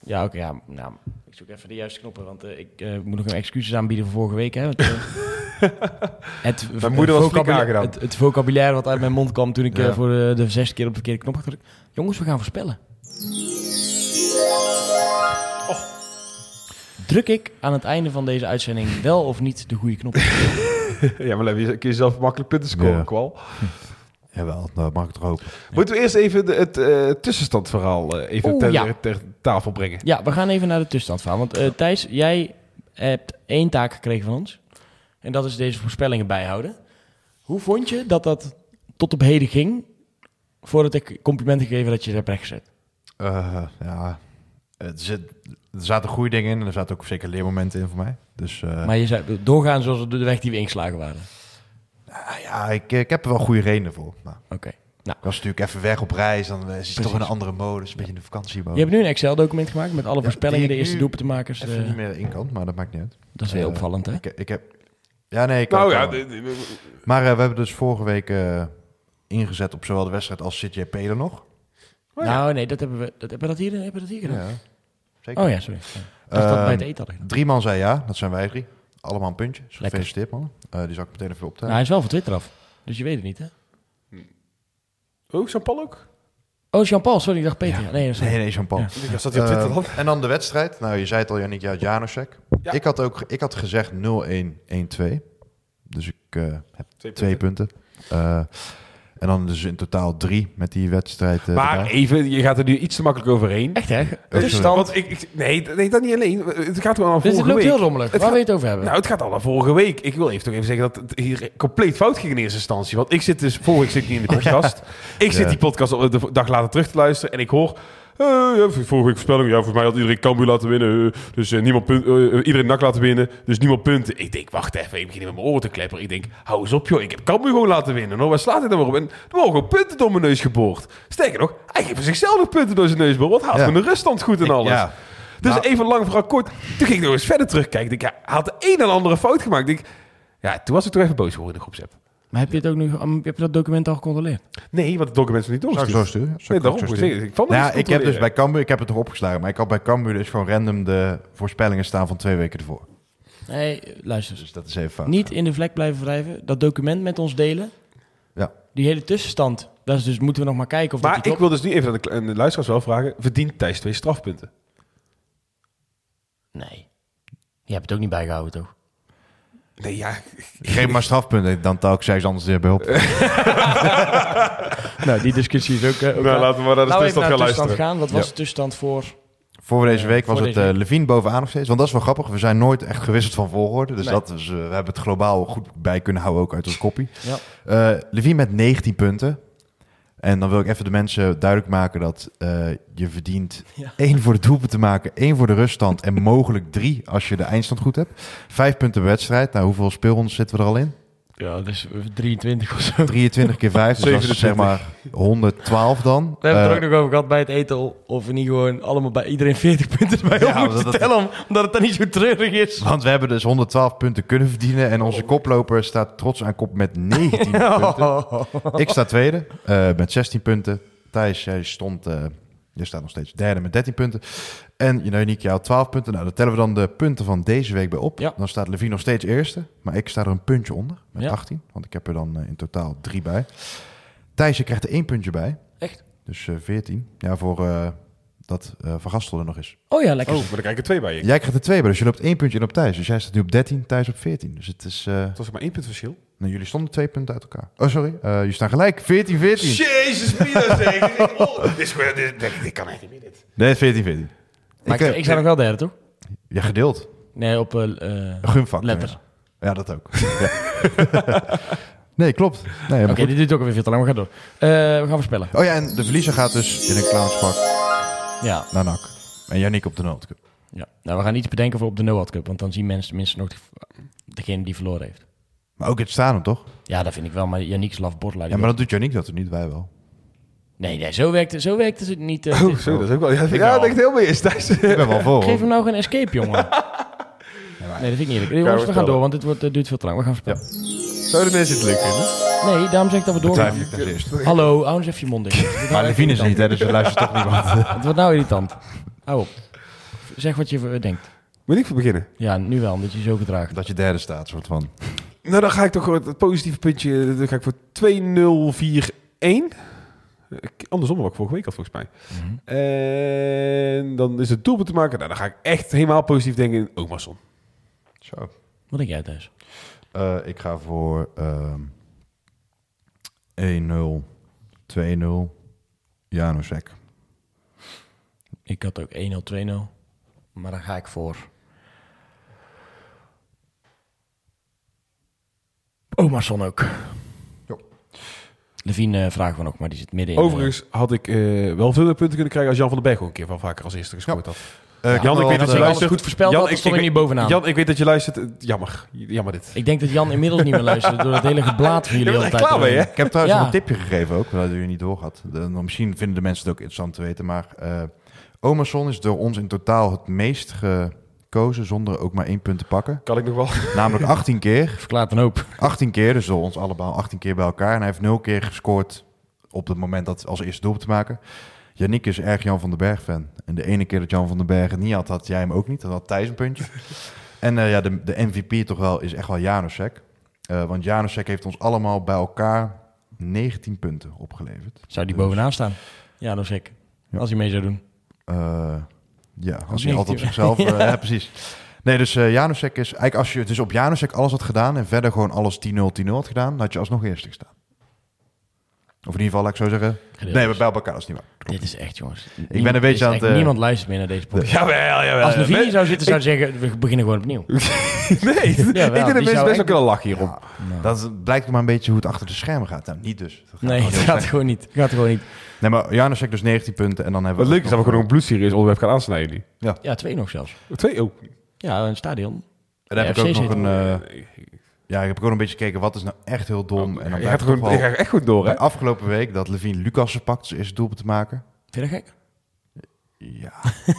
Speaker 1: Ja, oké. ja, nou, ik zoek even de juiste knoppen, want uh, ik uh, moet nog een excuses aanbieden voor vorige week. Hè, want, uh, (laughs)
Speaker 2: het, Mijn moeder was vocabulaire,
Speaker 1: het, het, vocabulaire wat uit mijn mond kwam toen ik ja. voor de, de zesde keer op de verkeerde knop had gedrukt. Jongens, we gaan voorspellen. Oh. Druk ik aan het einde van deze uitzending wel of niet de goede knop? (laughs)
Speaker 2: ja, maar je kun je zelf makkelijk punten scoren, ja. kwal. (laughs)
Speaker 3: Jawel, dat mag ik toch hopen.
Speaker 2: Moeten we eerst even de, het uh, tussenstandverhaal uh, even ter, ja. ter, tafel brengen?
Speaker 1: Ja, we gaan even naar de tussenstandverhaal. Want uh, Thijs, jij hebt één taak gekregen van ons. En dat is deze voorspellingen bijhouden. Hoe vond je dat dat tot op heden ging... voordat ik complimenten gegeven dat je het hebt rechtgezet?
Speaker 3: ja, het zit, er zaten goede dingen in en er zaten ook zeker leermomenten in voor mij. Dus,
Speaker 1: maar je zei doorgaan zoals de weg die we ingeslagen waren?
Speaker 3: Nou ja, ik, ik heb er wel goede redenen voor.
Speaker 1: Nou, Oké.
Speaker 3: Nou. Ik was natuurlijk even weg op reis, dan is het toch een andere modus, een beetje een vakantiemodus.
Speaker 1: Je hebt nu een Excel-document gemaakt met alle voorspellingen, de eerste doelpuntenmakers.
Speaker 3: Even uh, niet meer in kan, maar dat maakt niet uit.
Speaker 1: Dat is heel uh, opvallend, hè?
Speaker 3: Ik, ik, heb... Ja, nee, ik nou, ja, de, de, Maar uh, we hebben dus vorige week ingezet op zowel de wedstrijd als City Peder nog.
Speaker 1: Oh, ja. Nou, nee, dat hebben we, dat, hebben we dat hier, hebben we dat hier gedaan? Ja, zeker. Oh ja, sorry. Dat dat bij het eten hadden
Speaker 3: Drie man zei ja, dat zijn wij drie. Allemaal een puntje. Dus gefeliciteerd, man. Uh, die zal ik meteen even optellen.
Speaker 1: Nou, hij is wel van Twitter af. Dus je weet het niet, hè?
Speaker 2: Oh, Jean-Paul ook?
Speaker 1: Oh, Jean-Paul, sorry, ik dacht Peter.
Speaker 3: Ja. Nee, nee, nee, Jean-Paul. Ja.
Speaker 2: Ik zat op Twitter dan.
Speaker 3: Uh, en dan de wedstrijd. Nou, je zei het al, Janik, ja, Janusek. Ja. Ik had ook ik had gezegd 0-1-1-2. Dus ik uh, heb twee, twee punten. En dan dus in totaal drie met die wedstrijd.
Speaker 2: Uh, maar even, je gaat er nu iets te makkelijk overheen.
Speaker 1: Echt hè?
Speaker 2: Dus want ik, ik, nee, nee, dat niet alleen. Het gaat gewoon al vorige week.
Speaker 1: Het
Speaker 2: loopt
Speaker 1: heel rommelig. Waar gaat, wil je het over hebben?
Speaker 2: Nou, het gaat al naar vorige week. Ik wil even toch even zeggen dat het hier compleet fout ging in eerste instantie. Want ik zit dus, vorige week zit ik niet in de (laughs) podcast. ik zit die podcast op de dag later terug te luisteren en ik hoor ja, vorige voorspelling. Ja, voor mij had iedereen Cambuur laten winnen. Uh, dus uh, niemand punt, iedereen nak laten winnen. Dus niemand punten. Ik denk, wacht even. Ik begin met mijn oren te klepperen. Ik denk, hou eens op joh. Ik heb Cambuur gewoon laten winnen. Nou, waar slaat hij dan maar op? En er worden gewoon punten door mijn neus geboord. Sterker nog, hij geeft zichzelf nog punten door zijn neus geboord. Wat haalt ja. de ruststand goed en alles. Ja. Dus nou. even lang vooral kort. Toen ging ik nog eens verder terugkijken. Ik denk, ja, hij had de een en andere fout gemaakt. Ik denk, ja, toen was ik toch even boos geworden in de groepsapp.
Speaker 1: Maar heb je, het ook nu, heb je dat document al gecontroleerd?
Speaker 2: Nee, want het document is niet doorgestuurd.
Speaker 3: Zou ik zo sturen? nee, daarom. Ik, vond ja, ik heb dus bij Cambuur, ik heb het toch opgeslagen, maar ik had bij Cambuur dus gewoon random de voorspellingen staan van twee weken ervoor.
Speaker 1: Nee, luister.
Speaker 3: Dus dat is even fout.
Speaker 1: Niet in de vlek blijven wrijven. Dat document met ons delen.
Speaker 3: Ja.
Speaker 1: Die hele tussenstand. Dat is dus moeten we nog maar kijken of
Speaker 2: maar ik wil dus nu even aan de, aan de luisteraars wel vragen. Verdient Thijs twee strafpunten?
Speaker 1: Nee. Je hebt het ook niet bijgehouden, toch?
Speaker 2: Nee, ja.
Speaker 3: Geef maar strafpunten, dan taal ik zij anders weer bij op. (laughs)
Speaker 1: nou, die discussie is ook... Uh,
Speaker 2: ook nou, laten we maar naar de nou, tussenstand gaan luisteren.
Speaker 1: Gaan. Wat was de tussenstand voor...
Speaker 3: Voor deze week was het uh, Levine bovenaan nog steeds. Want dat is wel grappig. We zijn nooit echt gewisseld van volgorde. Dus, dat is, uh, we hebben het globaal goed bij kunnen houden, ook uit ons koppie. Ja. Uh, Levine met 19 punten. En dan wil ik even de mensen duidelijk maken dat uh, je verdient (laughs) één voor de doelpunt te maken, één voor de ruststand en mogelijk drie als je de eindstand goed hebt. Vijf punten per wedstrijd. Nou, hoeveel speelrondes zitten we er al in?
Speaker 1: Ja, dus 23 of zo.
Speaker 3: 23 keer 5, dus dat is zeg maar 112 dan.
Speaker 1: We hebben het er ook eh, nog over gehad bij het eten of we niet gewoon allemaal bij iedereen 40 punten bij ja, moeten tellen, omdat het dan niet zo treurig is.
Speaker 3: Want we hebben dus 112 punten kunnen verdienen en onze koploper staat trots aan kop met 19 (laughs) punten. Ik sta tweede uh, met 16 punten. Thijs, jij stond... Uh, Je staat nog steeds derde met 13 punten. En Yannick, jou 12 punten. Nou, dan tellen we dan de punten van deze week bij op. Dan staat Levine nog steeds eerste. Maar ik sta er een puntje onder met 18. Want ik heb er dan in totaal drie bij. Thijsje krijgt er één puntje bij.
Speaker 1: Echt?
Speaker 3: Dus 14. Ja, voor dat uh, Van Gastel er nog is.
Speaker 1: Oh ja, lekker.
Speaker 2: Oh, maar dan krijg ik er twee bij je.
Speaker 3: Jij krijgt er twee bij, dus je loopt één puntje in op Thijs. Dus jij staat nu op 13, Thijs op 14. Dus het is... Uh...
Speaker 2: Het was maar één punt verschil.
Speaker 3: Nou, jullie stonden twee punten uit elkaar. Oh, sorry. Uh, jullie staan gelijk. 14, 14.
Speaker 2: Jezus, Mina zeg. dit, dit, dit, kan echt niet meer, dit.
Speaker 3: Nee, 14, 14.
Speaker 1: Maar ik, ik, sta nog wel derde, toch?
Speaker 3: Ja, gedeeld.
Speaker 1: Nee, op... Uh,
Speaker 3: Gunvak.
Speaker 1: Letter.
Speaker 3: Ja, dat ook. (laughs) Nee, klopt. Nee,
Speaker 1: Oké, okay, dit duurt ook alweer veel te lang. We gaan door. Uh, we gaan voorspellen.
Speaker 3: Oh ja, en de verliezer gaat dus in een clownspak
Speaker 1: ja.
Speaker 3: naar NAC. En Yannick op de Noord Cup.
Speaker 1: Ja, nou we gaan iets bedenken voor op de Noord Cup, want dan zien mensen tenminste nog degene die verloren heeft.
Speaker 3: Maar ook het staan toch?
Speaker 1: Ja, dat vind ik wel, maar Yannick laf
Speaker 3: Ja, maar dat doet Yannick dat er niet, wij wel.
Speaker 1: Nee, nee zo, werkt, zo werkt het niet.
Speaker 2: Uh, oh, zo, dat is ook wel... Ja, ik ja, denk heel meer is.
Speaker 3: Ik ben wel voor.
Speaker 1: Geef hem nou geen escape, jongen. (laughs) nee, dat vind ik niet eerlijk. Jongens, we gaan door, want het wordt, uh, duurt veel te lang. We gaan spelen.
Speaker 2: Ja. Zouden mensen het leuk vinden?
Speaker 1: Nee, daarom zeg ik dat we doorgaan. Hallo, hou eens even je mond dicht. (laughs)
Speaker 3: Maar Levine is niet, hè, dus je luistert toch niemand. (laughs)
Speaker 1: het wordt nou irritant. Hou op. Zeg wat je denkt.
Speaker 2: Moet ik voor beginnen?
Speaker 1: Ja, nu wel, omdat je zo gedraagt.
Speaker 3: Dat je derde staat, soort van.
Speaker 2: Nou, dan ga ik toch het positieve puntje. Dan ga ik voor 2-0-4-1. Andersom wat ik vorige week had, volgens mij. Mm -hmm. En dan is het doelpunt te maken. Nou, dan ga ik echt helemaal positief denken in Omarsson.
Speaker 3: Zo.
Speaker 1: Wat denk jij thuis?
Speaker 3: Uh, ik ga voor uh, 1-0, 2-0, Janusek.
Speaker 1: Ik had ook 1-0, 2-0. Maar dan ga ik voor. Omarsson ook. Jo. Levine uh, vragen we nog, maar die zit midden in.
Speaker 2: Overigens had ik uh, wel veel punten kunnen krijgen als Jan van den Berg ook een keer van vaker als eerste gescoord had.
Speaker 1: Uh, Jan, ik weet dat je luistert. goed voorspeld Jan, ik, stond ik, niet bovenaan.
Speaker 2: Jan, ik weet dat je luistert. Jammer. Jammer dit.
Speaker 1: Ik denk dat Jan inmiddels niet meer luistert (laughs) door het hele geblaat van jullie
Speaker 2: altijd. Klaar mee, hè?
Speaker 3: Ik heb trouwens ja. een tipje gegeven ook, dat u niet doorgaat. misschien vinden de mensen het ook interessant te weten, maar uh, Omerson is door ons in totaal het meest gekozen zonder ook maar één punt te pakken.
Speaker 2: Kan ik nog wel. (laughs)
Speaker 3: Namelijk 18 keer.
Speaker 1: Verklaart een hoop.
Speaker 3: 18 keer, dus ons allemaal 18 keer bij elkaar. En hij heeft 0 keer gescoord op het moment dat als eerste doel te maken. Yannick is erg Jan van den Berg fan. En de ene keer dat Jan van den Berg het niet had, had jij hem ook niet. Dat had Thijs een puntje. (laughs) en uh, ja, de, de MVP toch wel is echt wel Janusek. Uh, want Janusek heeft ons allemaal bij elkaar 19 punten opgeleverd.
Speaker 1: Zou die dus... bovenaan staan? Janusek. Ja. Als hij mee zou doen.
Speaker 3: Uh, ja, als hij altijd op zichzelf... (laughs) ja. ja. precies. Nee, dus uh, Janusek is... Eigenlijk als je dus op Janusek alles had gedaan... en verder gewoon alles 10-0, 10-0 had gedaan... dan had je alsnog eerste gestaan. Of in ieder geval, laat ik zo zeggen. Nee, we bij elkaar is niet waar.
Speaker 1: Dit is echt, jongens.
Speaker 3: Ik ben een beetje aan het... Uh...
Speaker 1: Niemand luistert meer naar deze podcast.
Speaker 2: Jawel, jawel.
Speaker 1: Als Levine nee, zou zitten, zou zeggen, we beginnen gewoon opnieuw. (laughs)
Speaker 2: nee, (laughs) jawel, ik denk dat mensen best wel kunnen lachen hierom.
Speaker 3: Ja, nou. Dat blijkt maar een beetje hoe het achter de schermen gaat. Nou, niet dus.
Speaker 1: Dat nee, het gaat gewoon niet. gaat gewoon niet.
Speaker 3: Nee, maar Janus heeft dus 19 punten en dan hebben
Speaker 2: we... Wat leuk is dat we gewoon een bloedseries onderwerp gaan aansnijden jullie.
Speaker 1: Ja. ja, twee nog zelfs.
Speaker 2: Twee ook?
Speaker 1: Ja, een stadion.
Speaker 3: En dan heb ik ook nog een... Uh, ja, ik heb ook een beetje gekeken wat is nou echt heel dom.
Speaker 2: Oh, en dan je gaat gewoon, je gaat echt goed door, hè?
Speaker 3: Afgelopen week dat Levine Lucas pakt zijn eerste doelpunt te maken.
Speaker 1: Vind je dat gek?
Speaker 3: Ja.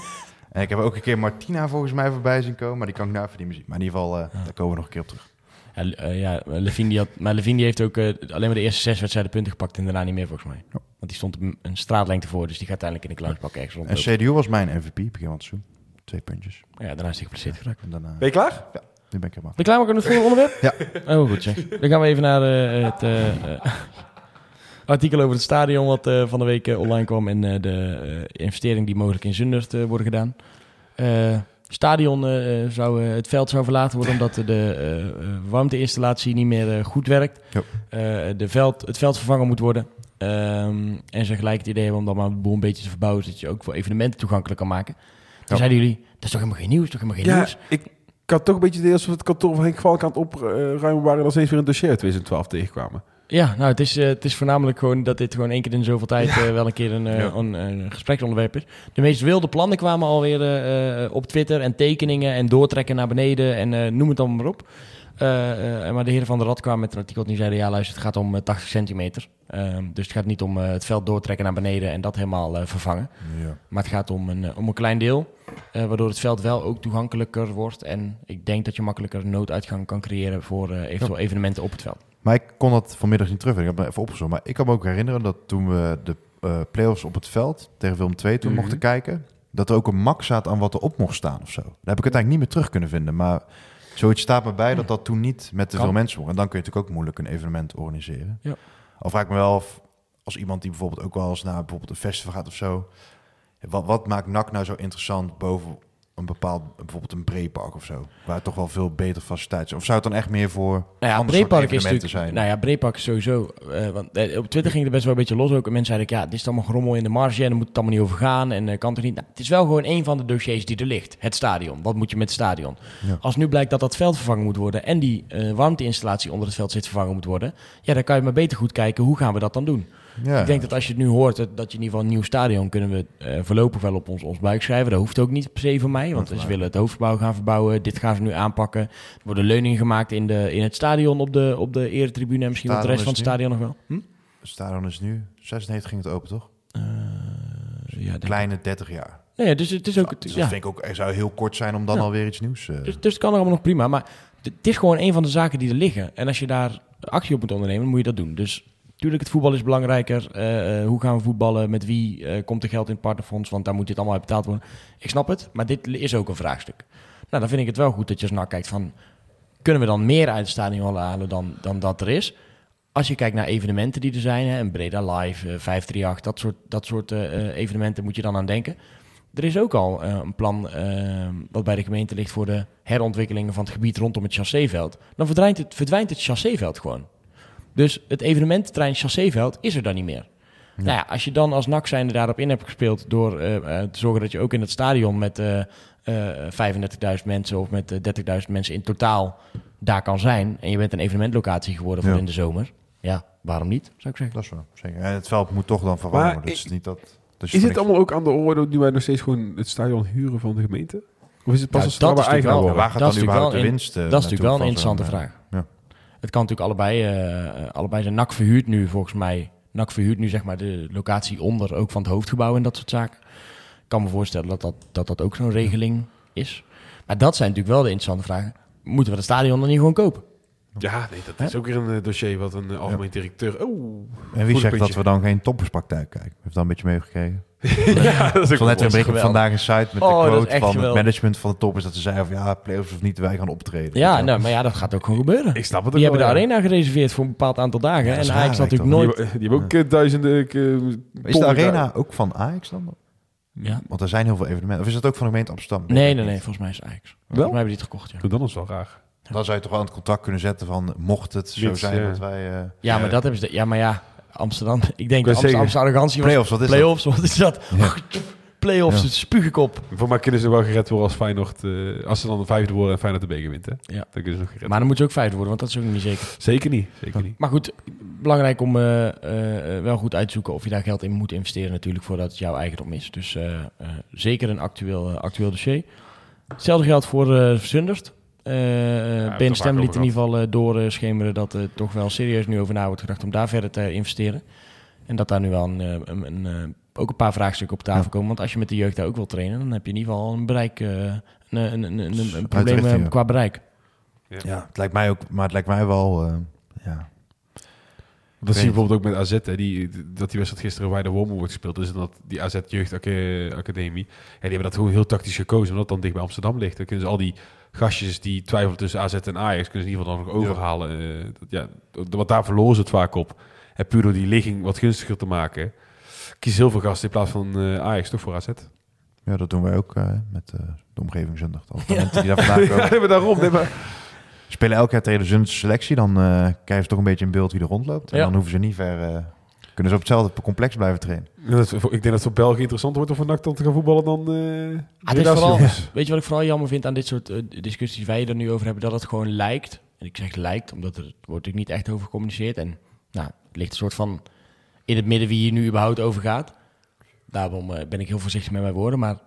Speaker 3: (laughs) en ik heb ook een keer Martina volgens mij voorbij zien komen, maar die kan ik nou even niet meer zien. Maar in ieder geval, uh, daar komen we nog een keer op terug.
Speaker 1: Ja, uh, ja Levine die had, maar Levine die heeft ook uh, alleen maar de eerste zes wedstrijden punten gepakt en daarna niet meer volgens mij. Ja. Want die stond een straatlengte voor, dus die gaat uiteindelijk in de clownspak ergens rond.
Speaker 3: En CDU was mijn MVP, begin van het seizoen. Twee puntjes.
Speaker 1: Ja, daarna is hij geplaceerd geraakt.
Speaker 2: Ben je klaar?
Speaker 3: Ja. Nu ben ik helemaal.
Speaker 1: Ben je klaar met het volgende onderwerp?
Speaker 3: Ja. (laughs)
Speaker 1: Oh, goed zeg. Dan gaan we even naar uh, het uh, artikel over het stadion wat uh, van de week online kwam en de investering die mogelijk in Zundert wordt gedaan. Stadion zou, het veld zou verlaten worden omdat de warmteinstallatie niet meer goed werkt. de veld, het veld vervangen moet worden. Um, en ze gelijk het idee hebben om dan maar de boel een beetje te verbouwen, zodat je ook voor evenementen toegankelijk kan maken. Toen zeiden jullie, dat is toch helemaal geen nieuws, toch helemaal geen
Speaker 2: ja,
Speaker 1: nieuws?
Speaker 2: Ik, ik had toch een beetje de alsof het kantoor van Henk Valk aan het opruimen waren... en dan steeds weer een dossier 2012 tegenkwamen.
Speaker 1: Ja, nou, het is, uh, het is voornamelijk gewoon dat dit gewoon één keer in zoveel tijd ja. uh, wel een keer een, uh, ja. een, gespreksonderwerp is. De meest wilde plannen kwamen alweer op Twitter en tekeningen en doortrekken naar beneden en noem het dan maar op. maar de heren van de Rad kwamen met een artikel die zeiden, ja luister, het gaat om 80 centimeter. Ehm, dus het gaat niet om het veld doortrekken naar beneden en dat helemaal vervangen. Ja. Maar het gaat om een, om een klein deel. Waardoor het veld wel ook toegankelijker wordt. En ik denk dat je makkelijker een nooduitgang kan creëren voor eventueel evenementen op het veld.
Speaker 3: Maar ik kon dat vanmiddag niet terug. Ik heb me even opgezocht. Maar ik kan me ook herinneren dat toen we de uh, play-offs op het veld tegen Willem 2 toen mhm. mochten kijken, dat er ook een max staat aan wat er op mocht staan of zo. Daar heb ik het eigenlijk niet meer terug kunnen vinden, maar zoiets staat me bij dat dat toen niet met te veel mensen mocht. En dan kun je natuurlijk ook moeilijk een evenement organiseren. Ja. Al vraag ik me wel of, als iemand die bijvoorbeeld ook wel eens naar bijvoorbeeld een festival gaat of zo, wat, wat maakt NAC nou zo interessant boven een bepaald, bijvoorbeeld een breepark of zo, waar toch wel veel beter faciliteiten Of zou het dan echt meer voor
Speaker 1: nou ja, breepark is natuurlijk, zijn? Nou ja, breepark is sowieso. Uh, want uh, op Twitter ging er best wel een beetje los ook. En mensen zeiden, ja, dit is allemaal grommel in de marge en dan moet het allemaal niet over gaan en uh, kan toch niet. Nou, het is wel gewoon een van de dossiers die er ligt. Het stadion. Wat moet je met het stadion? Als nu blijkt dat dat veld vervangen moet worden en die warmteinstallatie onder het veld zit vervangen moet worden, ja, dan kan je maar beter goed kijken hoe gaan we dat dan doen. Ja. Ik denk dat als je het nu hoort, dat, je in ieder geval een nieuw stadion kunnen we uh, voorlopig wel op ons, ons buik schrijven. Dat hoeft ook niet per se van mij, want ze willen het hoofdgebouw gaan verbouwen. Dit gaan ze nu aanpakken. Er worden leuningen gemaakt in, de, in het stadion op de, op de eretribune en misschien op de rest van het stadion nog wel. Hm?
Speaker 3: Het stadion is nu, 96 ging het open toch? Uh, ja, Kleine 30 jaar.
Speaker 1: Nee, dus het is ook...
Speaker 3: Dus dat vind ik ook, er zou heel kort zijn om dan ja. alweer iets nieuws... Uh...
Speaker 1: Dus, dus het kan allemaal nog prima, maar het is gewoon een van de zaken die er liggen. En als je daar actie op moet ondernemen, moet je dat doen. Dus Tuurlijk, het voetbal is belangrijker. Uh, hoe gaan we voetballen? Met wie uh, komt er geld in het partnerfonds? Want daar moet dit allemaal uit betaald worden. Ik snap het, maar dit is ook een vraagstuk. Nou, dan vind ik het wel goed dat je eens naar kijkt van... kunnen we dan meer uit het stadion halen dan, dan dat er is? Als je kijkt naar evenementen die er zijn, hè, een Breda Live, uh, 538, dat soort, dat soort evenementen moet je dan aan denken. Er is ook al een plan wat bij de gemeente ligt voor de herontwikkelingen van het gebied rondom het chasséveld. Dan verdwijnt het, verdwijnt het chasséveld gewoon. Dus het evenementtrein Chasséveld is er dan niet meer. Nou ja, als je dan als NAC zijnde daarop in hebt gespeeld door uh, te zorgen dat je ook in het stadion met uh, uh, 35.000 mensen of met 30.000 mensen in totaal daar kan zijn. En je bent een evenementlocatie geworden voor in de zomer. Ja, waarom niet, zou ik zeggen.
Speaker 3: Dat is wel zeker. En het veld moet toch dan verwarmen. Maar dus niet dat,
Speaker 2: dus is het allemaal ook aan de orde nu wij nog steeds gewoon het stadion huren van de gemeente? Of is het pas ja, als het eigen
Speaker 3: Waar gaat dan überhaupt de winst?
Speaker 1: dat is natuurlijk wel een interessante vraag. Ja. Het kan natuurlijk allebei, uh, allebei zijn. NAC verhuurt nu volgens mij, NAC verhuurt nu zeg maar de locatie onder ook van het hoofdgebouw en dat soort zaken. Ik kan me voorstellen dat dat, dat, dat ook zo'n regeling is. Maar dat zijn natuurlijk wel de interessante vragen. Moeten we het stadion dan niet gewoon kopen?
Speaker 2: Ja, nee, dat is ook weer een dossier wat een algemeen directeur... Oh,
Speaker 3: en wie zegt dat we dan geen topperspraktijk kijken? Heeft daar een beetje meegekregen? Ja, dat is ook net een vandaag een site met oh, de quote van het management van de top is dat ze zeiden van ja, playoffs of niet, wij gaan optreden.
Speaker 1: Ja, nou, maar ja, dat gaat ook gewoon gebeuren.
Speaker 2: Ik snap het
Speaker 1: Die hebben de arena gereserveerd voor een bepaald aantal dagen. en Ajax had natuurlijk nooit...
Speaker 2: Die, die hebben ook ja. duizenden...
Speaker 3: is de arena ook van Ajax dan? Ja. Want er zijn heel veel evenementen. Of is dat ook van de gemeente Amsterdam?
Speaker 1: Nee, nee, nee. Volgens mij is Ajax. Wel? Volgens mij hebben die het gekocht, ja.
Speaker 2: Dan is wel graag.
Speaker 3: Dan zou je toch wel in het contact kunnen zetten van mocht het zo zijn dat wij... Uh,
Speaker 1: ja, maar dat hebben ze... Ja, maar ja, Amsterdam. (laughs) Ik denk dat Amsterdamse arrogantie
Speaker 3: Playoffs, wat is
Speaker 1: Playoffs, wat is dat? Ja. Playoffs, ja. spuug ik op.
Speaker 2: Voor mij kunnen ze wel gered worden als Feyenoord... Uh, als ze dan de vijfde worden en Feyenoord de beker wint, hè?
Speaker 1: Ja. Dan kunnen ze nog gered Maar dan moet je ook vijfde worden, want dat is ook niet zeker.
Speaker 2: Zeker niet, zeker niet.
Speaker 1: Maar goed, belangrijk om uh, uh, wel goed uit te zoeken of je daar geld in moet investeren natuurlijk voordat het jouw eigendom is. Dus zeker een actueel, actueel dossier. Hetzelfde geldt voor uh, Zundert. Uh, ja, ben Stem liet in ieder geval uh, doorschemeren dat er toch wel serieus nu over na wordt gedacht om daar verder te investeren. En dat daar nu wel een, een, een, ook een paar vraagstukken op tafel komen. Want als je met de jeugd daar ook wil trainen, dan heb je in ieder geval een bereik, een, een, een, een, probleem qua bereik.
Speaker 3: Ja. ja. het lijkt mij ook, maar het lijkt mij wel, ja,
Speaker 2: dat zie je bijvoorbeeld ook met AZ, hè, die, dat die wedstrijd gisteren bij de Wormen wordt gespeeld. Dus dat die AZ Jeugd Academie, ja, die hebben dat gewoon heel tactisch gekozen, omdat het dan dicht bij Amsterdam ligt. Dan kunnen ze al die gastjes die twijfelen tussen AZ en Ajax, kunnen ze in ieder geval dan nog overhalen. Ja. Uh, ja, want daar verloren ze het vaak op. En puur door die ligging wat gunstiger te maken, kies heel veel gasten in plaats van uh, Ajax toch voor AZ.
Speaker 3: Ja, dat doen wij ook uh, met de omgeving zondag. (laughs) Ja. Die daar
Speaker 2: ja, daarom. Nee, maar
Speaker 3: spelen elke keer tegen de selectie. Dan uh, krijgen ze toch een beetje een beeld wie er rondloopt. En dan hoeven ze niet ver... Kunnen ze op hetzelfde complex blijven trainen.
Speaker 2: Ja, dat, ik denk dat het voor België interessant wordt om van NAC te gaan voetballen dan... Uh,
Speaker 1: ah, vooral, weet je wat ik vooral jammer vind aan dit soort discussies wij er nu over hebben? Dat het gewoon lijkt. En ik zeg lijkt, omdat er wordt natuurlijk niet echt over gecommuniceerd. En nou, het ligt een soort van in het midden wie hier nu überhaupt over gaat. Daarom ben ik heel voorzichtig met mijn woorden. Maar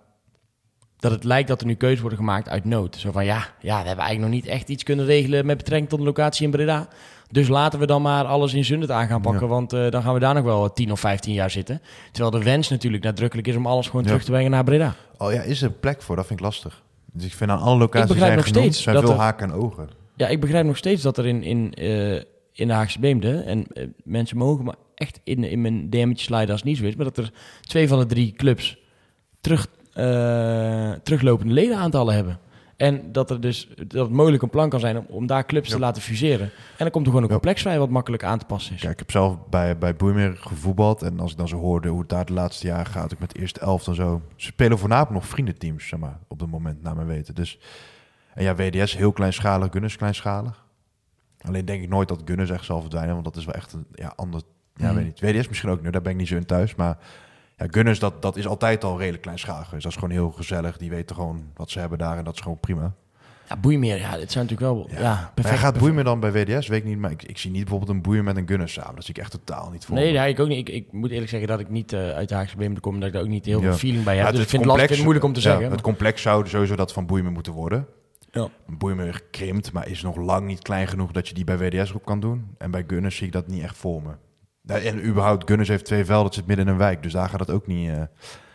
Speaker 1: dat het lijkt dat er nu keuzes worden gemaakt uit nood. Zo van ja, ja, we hebben eigenlijk nog niet echt iets kunnen regelen met betrekking tot de locatie in Breda. Dus laten we dan maar alles in Zundert aan gaan pakken, want uh, dan gaan we daar nog wel 10 of 15 jaar zitten. Terwijl de wens natuurlijk nadrukkelijk is om alles gewoon terug te brengen naar Breda.
Speaker 3: Oh ja, is er plek voor? Dat vind ik lastig. Dus ik vind aan alle locaties ik begrijp nog steeds zijn veel haken en ogen.
Speaker 1: Ja, ik begrijp nog steeds dat er in, in, uh, in de Haagse Beemde, en uh, mensen mogen maar echt in, in mijn DM'tje sliden als het niet zo is. Maar dat er twee van de drie clubs terug, teruglopende ledenaantallen hebben. En dat, er dus, dat het mogelijk een plan kan zijn om, om daar clubs te laten fuseren. En dan komt er gewoon een complex vrij wat makkelijk aan te passen is.
Speaker 3: Kijk, ik heb zelf bij, bij Boeimeer gevoetbald. En als ik dan zo hoorde hoe het daar de laatste jaren gaat, ook met de eerste elf en zo. Ze spelen voornamelijk nog vriendenteams, zeg maar, op het moment, naar mijn weten. Dus, en ja, WDS heel kleinschalig, Gunners kleinschalig. Alleen denk ik nooit dat Gunners echt zal verdwijnen, want dat is wel echt een ja, ander... Ja, mm. weet niet. WDS misschien ook nu, daar ben ik niet zo in thuis. Maar ja, Gunners, dat, dat is altijd al redelijk kleinschalig. Dus dat is gewoon heel gezellig. Die weten gewoon wat ze hebben daar en dat is gewoon prima.
Speaker 1: Ja, Boeimeer, ja, dit zijn natuurlijk wel ja,
Speaker 3: perfect. Hij gaat Boeimeer dan bij WDS, weet ik niet. Maar ik, ik zie niet bijvoorbeeld een Boeier met een Gunners samen. Dat zie ik echt totaal niet voor
Speaker 1: Nee, ja, ik ook niet. Ik, ik moet eerlijk zeggen dat ik niet uh, uit de Haagse Beem kom. Dat ik daar ook niet heel veel feeling bij heb. dus ik vind het lastig, moeilijk om te zeggen.
Speaker 3: Het complex zou sowieso dat van Boeimeer moeten worden. Ja. Boeimeer krimpt, maar is nog lang niet klein genoeg dat je die bij WDS op kan doen. En bij Gunners zie ik dat niet echt voor me. En überhaupt, Gunners heeft twee velden, het zit midden in een wijk. Dus daar gaat het ook niet... Uh...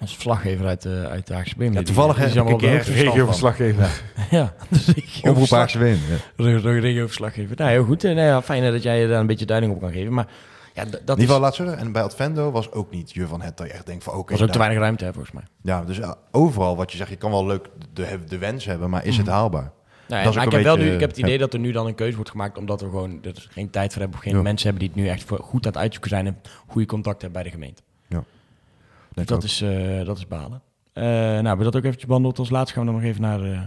Speaker 1: Als verslaggever uit, uh, uit de Haagse Beem.
Speaker 3: Ja, toevallig heb ik een keer
Speaker 2: regio-verslaggever. (laughs)
Speaker 1: ja, (laughs)
Speaker 3: dus Omroep Haagse Beem.
Speaker 1: Ja. Regio-verslaggever. Nou, heel goed. Nou, ja, fijn dat jij daar een beetje duiding op kan geven. Maar ja, dat
Speaker 3: in ieder geval, laat zeggen. En bij Advendo was ook niet je van het dat je echt denkt van... oké.
Speaker 1: was ook te weinig ruimte, hè, volgens mij.
Speaker 3: Ja, dus overal wat je zegt, je kan wel leuk de, de wens hebben, maar is het haalbaar?
Speaker 1: Nou, ik, heb wel nu, ik heb het idee dat er nu dan een keuze wordt gemaakt, omdat we gewoon er geen tijd voor hebben, of geen mensen hebben die het nu echt voor, goed aan het uitzoeken zijn en goede contact hebben bij de gemeente. Ja. Dus dat is, uh, dat is balen. Uh, nou, we hebben dat ook eventjes behandeld. Als laatste gaan we dan nog even naar uh,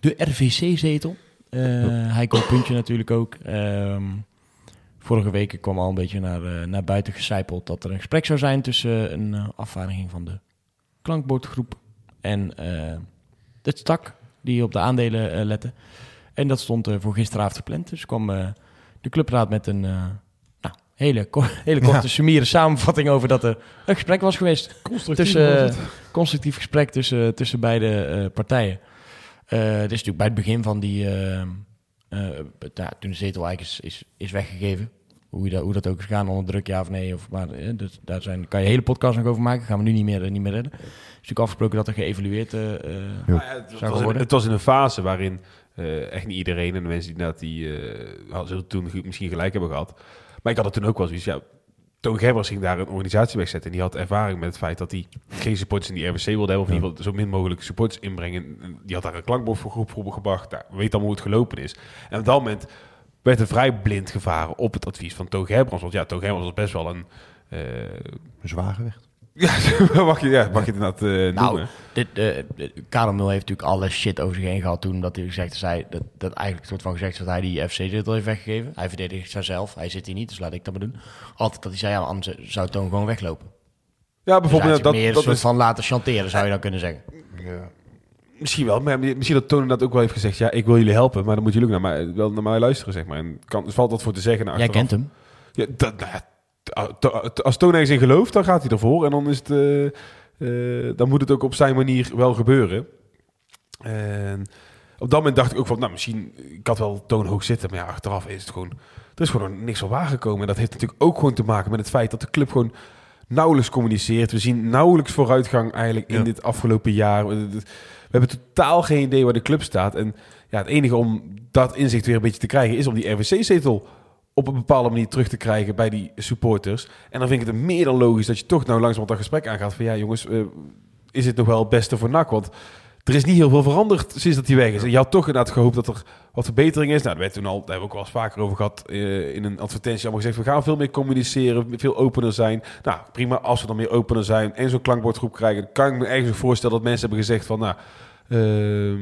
Speaker 1: de RVC-zetel. Hij komt puntje natuurlijk ook. Ehm, vorige week kwam al een beetje naar, naar buiten gecijpeld dat er een gesprek zou zijn tussen een afvaardiging van de klankbordgroep en de stak die op de aandelen uh, letten. En dat stond uh, voor gisteravond gepland. Dus kwam uh, de clubraad met een nou, hele, ko (laughs) hele korte, ja. sumiere samenvatting over dat er een gesprek was geweest.
Speaker 2: Constructief, tussen,
Speaker 1: constructief gesprek tussen, tussen beide partijen. dit is natuurlijk bij het begin van die... Nou, toen de zetel eigenlijk is, is, is weggegeven. Hoe, dat, hoe dat ook is gaan, onder druk ja of nee. Of, maar dus, daar zijn, kan je hele podcast nog over maken. Gaan we nu niet meer, niet meer redden natuurlijk afgesproken dat er geëvalueerd uh, ja, het,
Speaker 2: was in, het was in een fase waarin uh, echt niet iedereen en de mensen die, die uh, zullen toen misschien gelijk hebben gehad. Maar ik had het toen ook wel zoiets, ja, Toon Gerbers ging daar een organisatie wegzetten. En die had ervaring met het feit dat hij geen supporters in die RWC wilde hebben. Of in ieder geval zo min mogelijk supporters inbrengen. Die had daar een klankbord voor groep voor gebracht. Nou, we weten allemaal hoe het gelopen is. En op dat moment werd er vrij blind gevaren op het advies van Gerbrands. Want ja, Gerbrands was best wel een... Uh,
Speaker 3: zwaar gewicht.
Speaker 2: Ja, mag je, ja, mag je inderdaad uh, nou, noemen.
Speaker 1: Dit, uh, Karel Mul heeft natuurlijk alle shit over zich heen gehad toen dat hij gezegd zei dat, dat eigenlijk soort van gezegd dat hij die FC-zetel heeft weggegeven. Hij verdedigt zichzelf, hij zit hier niet, dus laat ik dat maar doen. Altijd dat hij zei, ja, anders zou Toon gewoon weglopen.
Speaker 2: Ja, bijvoorbeeld
Speaker 1: dus dat, meer dat, van laten chanteren, zou je dan kunnen zeggen.
Speaker 2: Ja. Misschien wel, maar misschien dat Toon dat ook wel heeft gezegd. Ja, ik wil jullie helpen, maar dan moeten jullie ook naar mij, wel naar mij luisteren, zeg maar. En kan, valt dat voor te zeggen.
Speaker 1: Jij kent hem.
Speaker 2: Ja, dat, nou als Toon ergens in gelooft, dan gaat hij ervoor. En dan, is het, uh, uh, dan moet het ook op zijn manier wel gebeuren. En op dat moment dacht ik ook van, nou misschien, ik had wel Toon hoog zitten. Maar ja, achteraf is het gewoon, er is gewoon niks van waargekomen. En dat heeft natuurlijk ook gewoon te maken met het feit dat de club gewoon nauwelijks communiceert. We zien nauwelijks vooruitgang eigenlijk in dit afgelopen jaar. We hebben totaal geen idee waar de club staat. En ja, het enige om dat inzicht weer een beetje te krijgen is om die RWC-zetel op een bepaalde manier terug te krijgen bij die supporters. En dan vind ik het meer dan logisch dat je toch nou langzaam dat gesprek aangaat van ja jongens, uh, is het nog wel het beste voor NAC? Want er is niet heel veel veranderd sinds dat hij weg is. En je had toch inderdaad gehoopt dat er wat verbetering is. Nou, dat werd toen al, daar hebben we ook wel eens vaker over gehad uh, in een advertentie. Allemaal gezegd, we gaan veel meer communiceren, veel opener zijn. Nou, prima, als we dan meer opener zijn en zo'n klankbordgroep krijgen, kan ik me eigenlijk voorstellen dat mensen hebben gezegd van, nou, uh,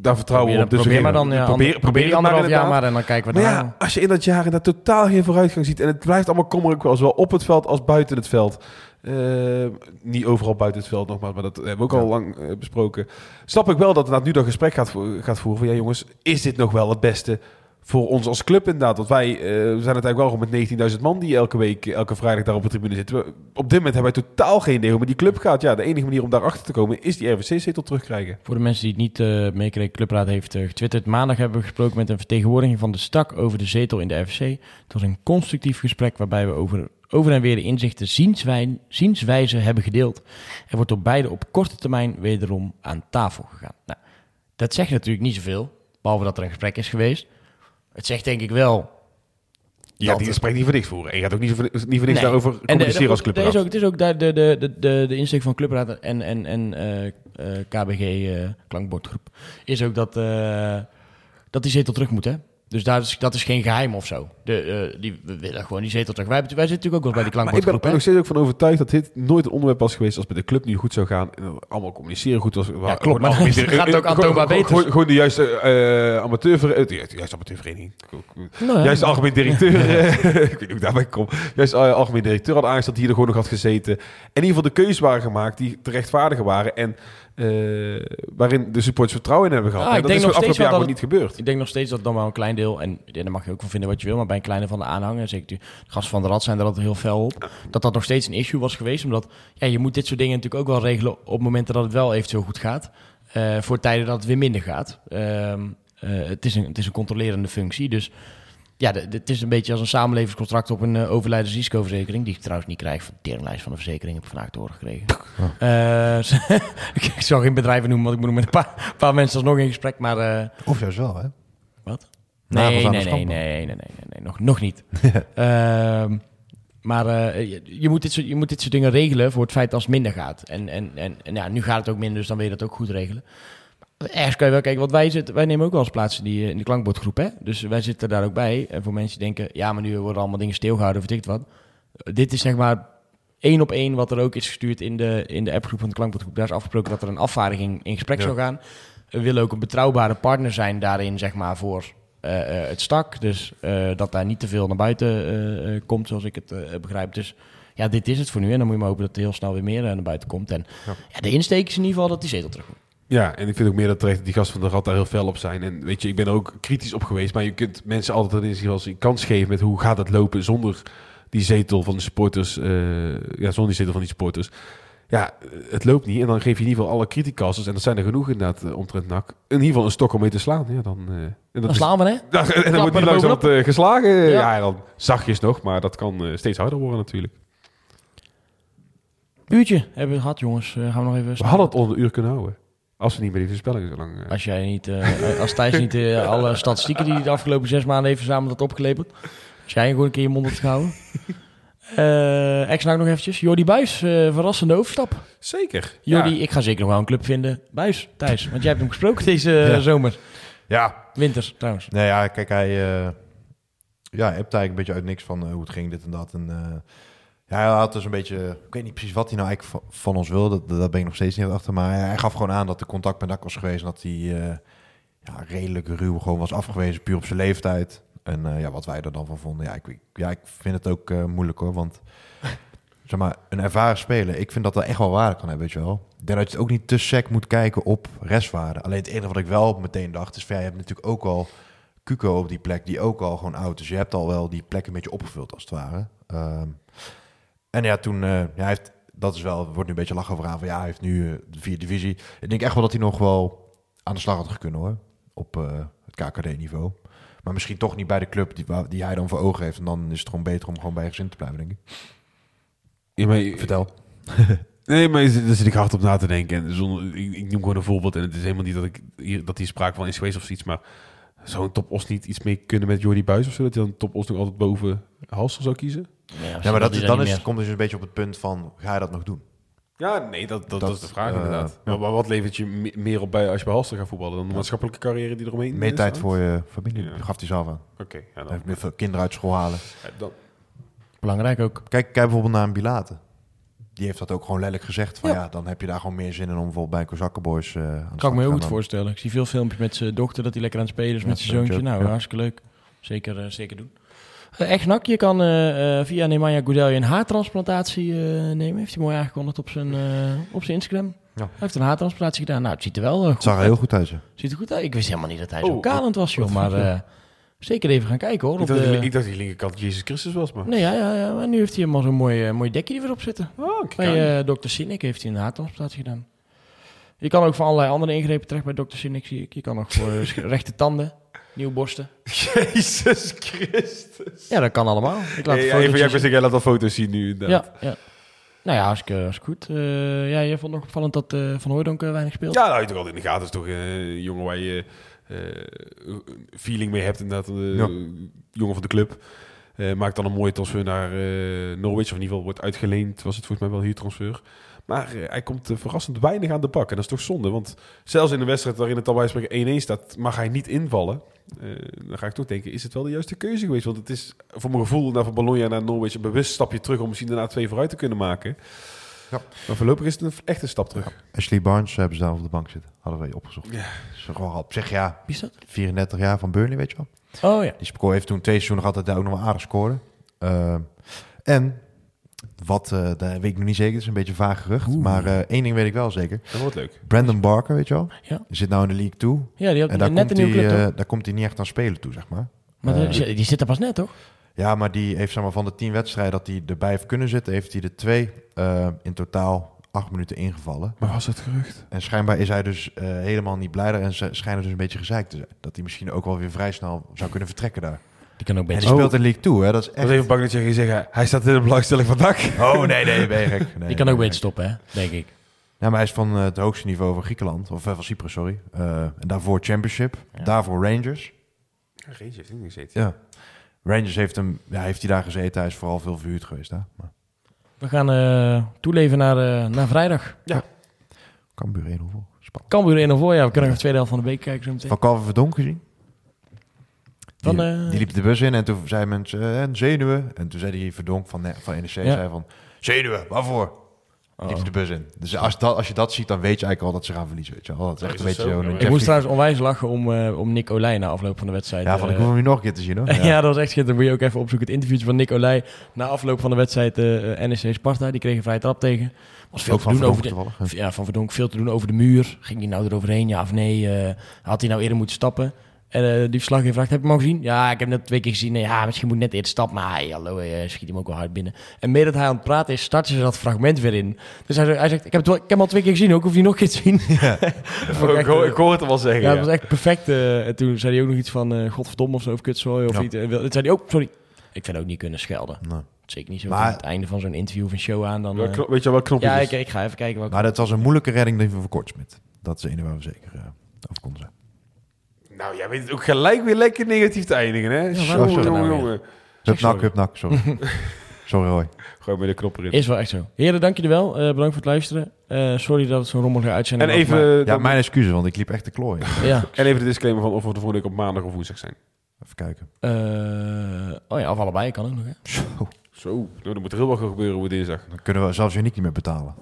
Speaker 2: daar vertrouwen
Speaker 1: probeer,
Speaker 2: op. Dus
Speaker 1: probeer maar dan, ja, probeer, probeer die anderhalf jaar maar en dan kijken we
Speaker 2: maar ja, als je in dat jaar inderdaad totaal geen vooruitgang ziet en het blijft allemaal kommerlijk wel, zowel op het veld als buiten het veld. Uh, niet overal buiten het veld nogmaals, maar dat hebben we ook al lang uh, besproken. Snap ik wel dat het nu dat gesprek gaat, gaat voeren van ja jongens, is dit nog wel het beste voor ons als club inderdaad. Want wij uh, zijn het eigenlijk wel gewoon met 19.000 man die elke week, elke vrijdag daar op de tribune zitten. op dit moment hebben wij totaal geen idee hoe met die club gaat. Ja, de enige manier om daarachter te komen is die RWC-zetel terugkrijgen.
Speaker 1: Voor de mensen die het niet uh, meekregen, Clubraad heeft uh, getwitterd. Maandag hebben we gesproken met een vertegenwoordiging van de stak over de zetel in de RWC. Het was een constructief gesprek waarbij we over, over en weer de inzichten zienswij, zienswijze hebben gedeeld. Er wordt door beide op korte termijn wederom aan tafel gegaan. Nou, dat zegt natuurlijk niet zoveel, behalve dat er een gesprek is geweest. Het zegt denk ik wel
Speaker 2: Ja, die spreekt niet voor niks voor. En je gaat ook niet voor, niet voor niks daarover communiceren als clubraad.
Speaker 1: Het is ook, het is ook de, de, de, de, de insteek van clubraad en, en, en uh, uh, KBG uh, klankbordgroep is ook dat, dat die zetel terug moet, hè? Dus daar is, dat is geen geheim of zo. De, uh, die, we willen gewoon die zetel terug. Wij, wij zitten natuurlijk ook wel bij die klankbordgroep.
Speaker 2: ik ben er nog steeds ook van overtuigd dat dit nooit een onderwerp was geweest als bij de club nu goed zou gaan. Allemaal communiceren goed. Was,
Speaker 1: ja, klopt. Maar (laughs) dan gaat het ook aantoonbaar beter.
Speaker 2: Gewoon, gewoon de juiste uh, amateurvereniging. De juiste amateurvereniging. Nou, juist de algemeen directeur. (laughs) ik weet niet hoe ik daarbij kom. Juist algemeen directeur had aangesteld die er gewoon nog had gezeten. En in ieder geval de keuzes waren gemaakt die te rechtvaardigen waren. En uh, waarin de supporters vertrouwen in hebben gehad. Ah, ik dat denk is nog afgelopen jaar gewoon niet gebeurd.
Speaker 1: Ik denk nog steeds dat dan wel een klein deel, en daar mag je ook van vinden wat je wil, maar bij een kleine van de aanhangers, zeker de gasten van de Rad zijn er altijd heel fel op, dat dat nog steeds een issue was geweest. Omdat ja, je moet dit soort dingen natuurlijk ook wel regelen op momenten dat het wel eventueel goed gaat. Uh, voor tijden dat het weer minder gaat. Uh, het, is een, het is een controlerende functie, dus ja, het is een beetje als een samenlevingscontract op een uh, overlijdensrisicoverzekering. Die ik trouwens niet krijg van de teringlijst van de verzekering. Heb ik vandaag te horen gekregen. Uh, (laughs) ik zal geen bedrijven noemen, want ik moet met een paar, paar mensen alsnog in gesprek. Maar, uh,
Speaker 3: of juist wel, hè?
Speaker 1: Wat? Nee, nee, nee, nee, nee, nee, nee, nee, nog, nog niet. (laughs) Ehm, maar je, je, moet dit soort, je moet dit soort dingen regelen voor het feit als het minder gaat. En, en, en, en ja, nu gaat het ook minder, dus dan wil je dat ook goed regelen. Ergens kan je wel kijken, want wij, zitten, wij nemen ook wel eens plaats in, die, in de klankbordgroep. Hè? Dus wij zitten daar ook bij. En voor mensen die denken, ja, maar nu worden allemaal dingen stilgehouden of weet wat. Dit is zeg maar één op één wat er ook is gestuurd in de, in de appgroep van de klankbordgroep. Daar is afgesproken dat er een afvaardiging in gesprek zou gaan. We willen ook een betrouwbare partner zijn daarin, zeg maar, voor uh, uh, het stak. Dus uh, dat daar niet te veel naar buiten komt, zoals ik het begrijp. Dus ja, dit is het voor nu. En dan moet je maar hopen dat er heel snel weer meer naar buiten komt. En ja. ja de insteek is in ieder geval dat die zetel terug moet.
Speaker 2: Ja, en ik vind ook meer dat terecht dat die gasten van de Rad daar heel fel op zijn. En weet je, ik ben er ook kritisch op geweest. Maar je kunt mensen altijd in een kans geven met hoe gaat het lopen zonder die zetel van de supporters. Uh, ja, zonder die zetel van die supporters. Ja, het loopt niet. En dan geef je in ieder geval alle criticasters, en dat zijn er genoeg inderdaad uh, omtrent NAC, in ieder geval een stok om mee te slaan. Ja, dan, uh, en
Speaker 1: dat dan slaan we, hè? (laughs)
Speaker 2: En dan wordt die langzaam uh, geslagen. Ja. ja, dan zachtjes nog, maar dat kan steeds harder worden natuurlijk.
Speaker 1: Uurtje hebben we gehad, jongens. gaan we nog even...
Speaker 2: We hadden het onder een uur kunnen houden. Als we niet meer die voorspellingen zo lang...
Speaker 1: Uh... Als, jij niet, uh, als Thijs niet uh, (laughs) alle statistieken die hij de afgelopen zes maanden heeft verzameld had opgeleverd. Als jij gewoon een keer je mond had gehouden. Uh, (laughs) ex nog eventjes. Jordi Buis, verrassende overstap.
Speaker 2: Zeker.
Speaker 1: Jordi, ik ga zeker nog wel een club vinden. Buis, Thijs. Want jij hebt hem gesproken deze zomer.
Speaker 3: Ja.
Speaker 1: Winter trouwens.
Speaker 3: Nee, ja, kijk, hij... ja, hebt eigenlijk een beetje uit niks van hoe het ging, dit en dat. En ja, hij had dus een beetje... Ik weet niet precies wat hij nou eigenlijk van ons wilde. Dat, dat ben ik nog steeds niet achter. Maar hij gaf gewoon aan dat de contact met Dak was geweest. En dat hij uh, ja, redelijk ruw gewoon was afgewezen. Puur op zijn leeftijd. En uh, ja, wat wij er dan van vonden. Ja, ik, ja, ik vind het ook uh, moeilijk hoor. Want zeg maar, een ervaren speler. Ik vind dat dat echt wel waarde kan hebben, weet je wel. Ik je het ook niet te sec moet kijken op restwaarde. Alleen het enige wat ik wel meteen dacht is... Van, ja, je hebt natuurlijk ook al Cuco op die plek. Die ook al gewoon oud is. Je hebt al wel die plek een beetje opgevuld als het ware. Um, en ja, toen, uh, ja, hij heeft, dat is wel, wordt nu een beetje lachen over aan van ja, hij heeft nu uh, de vierde divisie. Ik denk echt wel dat hij nog wel aan de slag had kunnen hoor, op uh, het KKD-niveau. Maar misschien toch niet bij de club die, die hij dan voor ogen heeft. En dan is het gewoon beter om gewoon bij gezin te blijven, denk ik.
Speaker 2: Ja, maar,
Speaker 3: Vertel. (laughs)
Speaker 2: nee, maar daar zit ik hard op na te denken. En zonder, ik, ik, noem gewoon een voorbeeld. En het is helemaal niet dat, ik, hier, dat die sprake van is geweest of iets. Maar zou een top Os niet iets mee kunnen met Jordi Buis of zo? Dat hij dan top Os nog altijd boven Halster zou kiezen?
Speaker 3: Ja, maar dat, is, dan is, komt dus een beetje op het punt van, ga je dat nog doen?
Speaker 2: Ja, nee, dat, dat, dat, is de vraag uh, inderdaad. Maar, maar, wat levert je meer op bij als je bij Halster gaat voetballen? Dan de maatschappelijke carrière die eromheen
Speaker 3: Meer tijd voor je familie, gaf hij zelf aan.
Speaker 2: Oké. Okay,
Speaker 3: ja, dan... Meer kinderen uit school halen.
Speaker 1: Dan... Belangrijk ook.
Speaker 3: Kijk, kijk bijvoorbeeld naar een Bilaten. Die heeft dat ook gewoon letterlijk gezegd. Van ja. dan heb je daar gewoon meer zin in om bijvoorbeeld bij Kozakkenboys uh, aan
Speaker 1: Kan ik me heel goed voorstellen. Ik zie veel filmpjes met zijn dochter dat hij lekker aan het spelen is met zijn zoontje. Nou, hartstikke leuk. Zeker, uh, zeker doen. Uh, echt nak, je kan uh, via Nemanja Goudelje een haartransplantatie nemen. Heeft hij mooi aangekondigd op zijn, op zijn Instagram. Ja. Hij heeft een haartransplantatie gedaan. Nou, het ziet er wel goed
Speaker 3: zag er heel goed uit. Zo.
Speaker 1: Ziet er goed uit. Ik wist helemaal niet dat hij oh, zo kalend was, joh. Maar (laughs) zeker even gaan kijken, hoor.
Speaker 2: Ik, dacht, de... ik dacht die linkerkant Jezus Christus was, maar...
Speaker 1: Nee, ja, ja, ja. Maar nu heeft hij helemaal zo'n mooi, mooi dekje die weer op zitten. Oh, Bij dokter Sinek heeft hij een haartransplantatie gedaan. Je kan ook voor allerlei andere ingrepen terecht bij dokter Sinek, zie ik. Je kan ook voor (laughs) rechte tanden... Nieuwe borsten.
Speaker 2: Jezus Christus.
Speaker 1: Ja, dat kan allemaal.
Speaker 2: Ik laat hey, even, jij, jij laat al foto's zien nu.
Speaker 1: Ja, ja. Nou ja, hartstikke, hartstikke goed. Uh, ja, je vond nog opvallend dat Van Hooydonk weinig speelt.
Speaker 2: Ja, nou, je toch altijd in de gaten. is toch een jongen waar je feeling mee hebt. Inderdaad, een ja. jongen van de club. maakt dan een mooie transfer naar Norwich. Of in ieder geval wordt uitgeleend. Was het volgens mij wel hier transfer. Maar hij komt verrassend weinig aan de pak. En dat is toch zonde. Want zelfs in een wedstrijd waarin het al bij spreken 1-1 staat, mag hij niet invallen. dan ga ik toch denken, is het wel de juiste keuze geweest? Want het is voor mijn gevoel naar van Bologna naar Norwich een bewust stapje terug om misschien daarna twee vooruit te kunnen maken. Ja. Maar voorlopig is het een echte stap terug.
Speaker 3: Ashley Barnes hebben ze daar op de bank zitten. Hadden wij opgezocht. Ja. Is gewoon op zich, ja. Wie is dat? 34 jaar van Burnley, weet je wel.
Speaker 1: Oh ja.
Speaker 3: Die Spoko heeft toen twee seizoenen gehad dat hij ook nog wel aardig scoorde. Uh, en wat, uh, daar weet ik nog niet zeker, het is een beetje vaag gerucht. Maar uh, één ding weet ik wel zeker.
Speaker 2: Dat wordt leuk.
Speaker 3: Brandon Barker, weet je wel? Ja. Die zit nou in de League 2.
Speaker 1: Ja, die had en daar net
Speaker 3: komt
Speaker 1: een nieuwe
Speaker 3: club, Daar komt hij niet echt aan spelen toe, zeg maar.
Speaker 1: Maar die zit er pas net, toch?
Speaker 3: Ja, maar die heeft zeg maar, van de tien wedstrijden dat hij erbij heeft kunnen zitten, heeft hij er twee in totaal acht minuten ingevallen.
Speaker 2: Maar was het gerucht?
Speaker 3: En schijnbaar is hij dus uh, helemaal niet blij en ze schijnen dus een beetje gezeikt te zijn. Dat hij misschien ook wel weer vrij snel zou kunnen vertrekken daar.
Speaker 1: Die kan ook beter.
Speaker 3: En die speelt in League 2, hè? Dat is echt...
Speaker 2: even bang dat je gaat zeggen, hij staat in de belangstelling van dak.
Speaker 3: Oh, nee, nee, ben je gek. Nee,
Speaker 1: die kan ook beter stoppen, hè? Denk ik.
Speaker 3: Ja, maar hij is van uh, het hoogste niveau van Griekenland, of uh, van Cyprus, sorry. Uh, en daarvoor Championship, ja. daarvoor Rangers.
Speaker 2: Rangers heeft hij gezeten.
Speaker 3: Ja. Rangers heeft hem, ja, heeft hij daar gezeten. Hij is vooral veel verhuurd geweest, hè? Maar...
Speaker 1: We gaan uh, toeleven naar, uh, naar vrijdag.
Speaker 3: Ja. Cambuur 1 voor.
Speaker 1: Cambuur 1 voor, ja. We kunnen nog de tweede helft van de week kijken zo meteen.
Speaker 3: Van Calvin Verdonk gezien? Die, van, uh... die, liep de bus in en toen zei mensen, en zenuwen. En toen zei hij Verdonk van, van NEC, ja. zei van, zenuwen, waarvoor? Oh. Liep de bus in. Dus als, dat, als je dat ziet, dan weet je eigenlijk al dat ze gaan verliezen. Weet je wel. Dat is echt een beetje... Een
Speaker 1: ik moest trouwens onwijs lachen om, uh, om Nick Olij na afloop van de wedstrijd.
Speaker 3: Ja, van ik wil hem nu nog een keer te zien hoor. (laughs)
Speaker 1: Ja, ja dat was echt schitterend. Dan moet je ook even opzoeken. Het interviewtje van Nick Olij na afloop van de wedstrijd uh, NEC Sparta. Die kreeg een vrije trap tegen. Was veel te doen over de, Ja, van Verdonk veel te doen over de muur. Ging hij nou eroverheen, ja of nee? Uh, had hij nou eerder moeten stappen? En uh, die verslaggever vraagt, heb je hem al gezien? Ja, ik heb net twee keer gezien. Ja, misschien moet net eerder stappen. Maar hey, hallo, je schiet hem ook wel hard binnen. En meer dat hij aan het praten is, starten ze dat fragment weer in. Dus hij, hij zegt, ik heb, het, ik heb hem al twee keer gezien. Ook hoef je nog een keer te zien. (laughs) Ja. (laughs)
Speaker 2: ik, ik, hoor, ik hoor het wel zeggen.
Speaker 1: Ja, dat was echt perfect. Uh, en toen zei hij ook nog iets van, uh, godverdomme of zo, of kutzooi of ja. iets. En toen zei hij ook, sorry, ik vind ook niet kunnen schelden. Nee. Zeker niet zo maar, aan het einde van zo'n interview of een show aan. Dan,
Speaker 2: weet je wel knopjes?
Speaker 1: Ja, ik, ik, ga even kijken.
Speaker 3: Maar dat was een moeilijke redding die voor Kortsmit. Dat is de ene waar we zeker over konden zijn.
Speaker 2: Nou, jij weet het ook gelijk weer lekker negatief te eindigen, hè? Ja, jongen, jongen, nou jongen.
Speaker 3: Hupnak, hupnak, sorry. sorry, (laughs) Roy.
Speaker 2: Gewoon met de knop erin.
Speaker 1: Is wel echt zo. Heren, dank jullie wel. Uh, bedankt voor het luisteren. Uh, sorry dat het zo'n rommelige uitzending
Speaker 2: en even,
Speaker 3: was. Ja, mijn excuses, want ik liep echt te klooien.
Speaker 2: ja. (laughs) En even de disclaimer van of we de volgende week op maandag of woensdag zijn.
Speaker 3: Even kijken.
Speaker 1: Uh, oh ja, of allebei kan ook nog, hè?
Speaker 2: Zo. Zo. Nou, dan moet er heel wat gebeuren op dinsdag.
Speaker 3: Dan kunnen we zelfs Uniek niet meer betalen.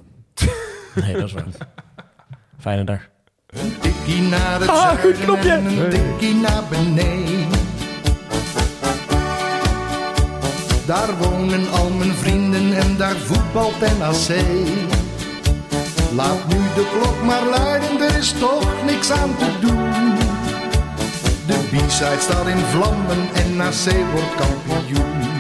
Speaker 1: nee, dat is waar. (laughs) Fijne dag.
Speaker 4: Een tikkie naar het ah, zuiden en een tikkie naar beneden. Daar wonen al mijn vrienden en daar voetbalt NAC. Laat nu de klok maar luiden, er is toch niks aan te doen. De B-side staat in vlammen en NAC wordt kampioen.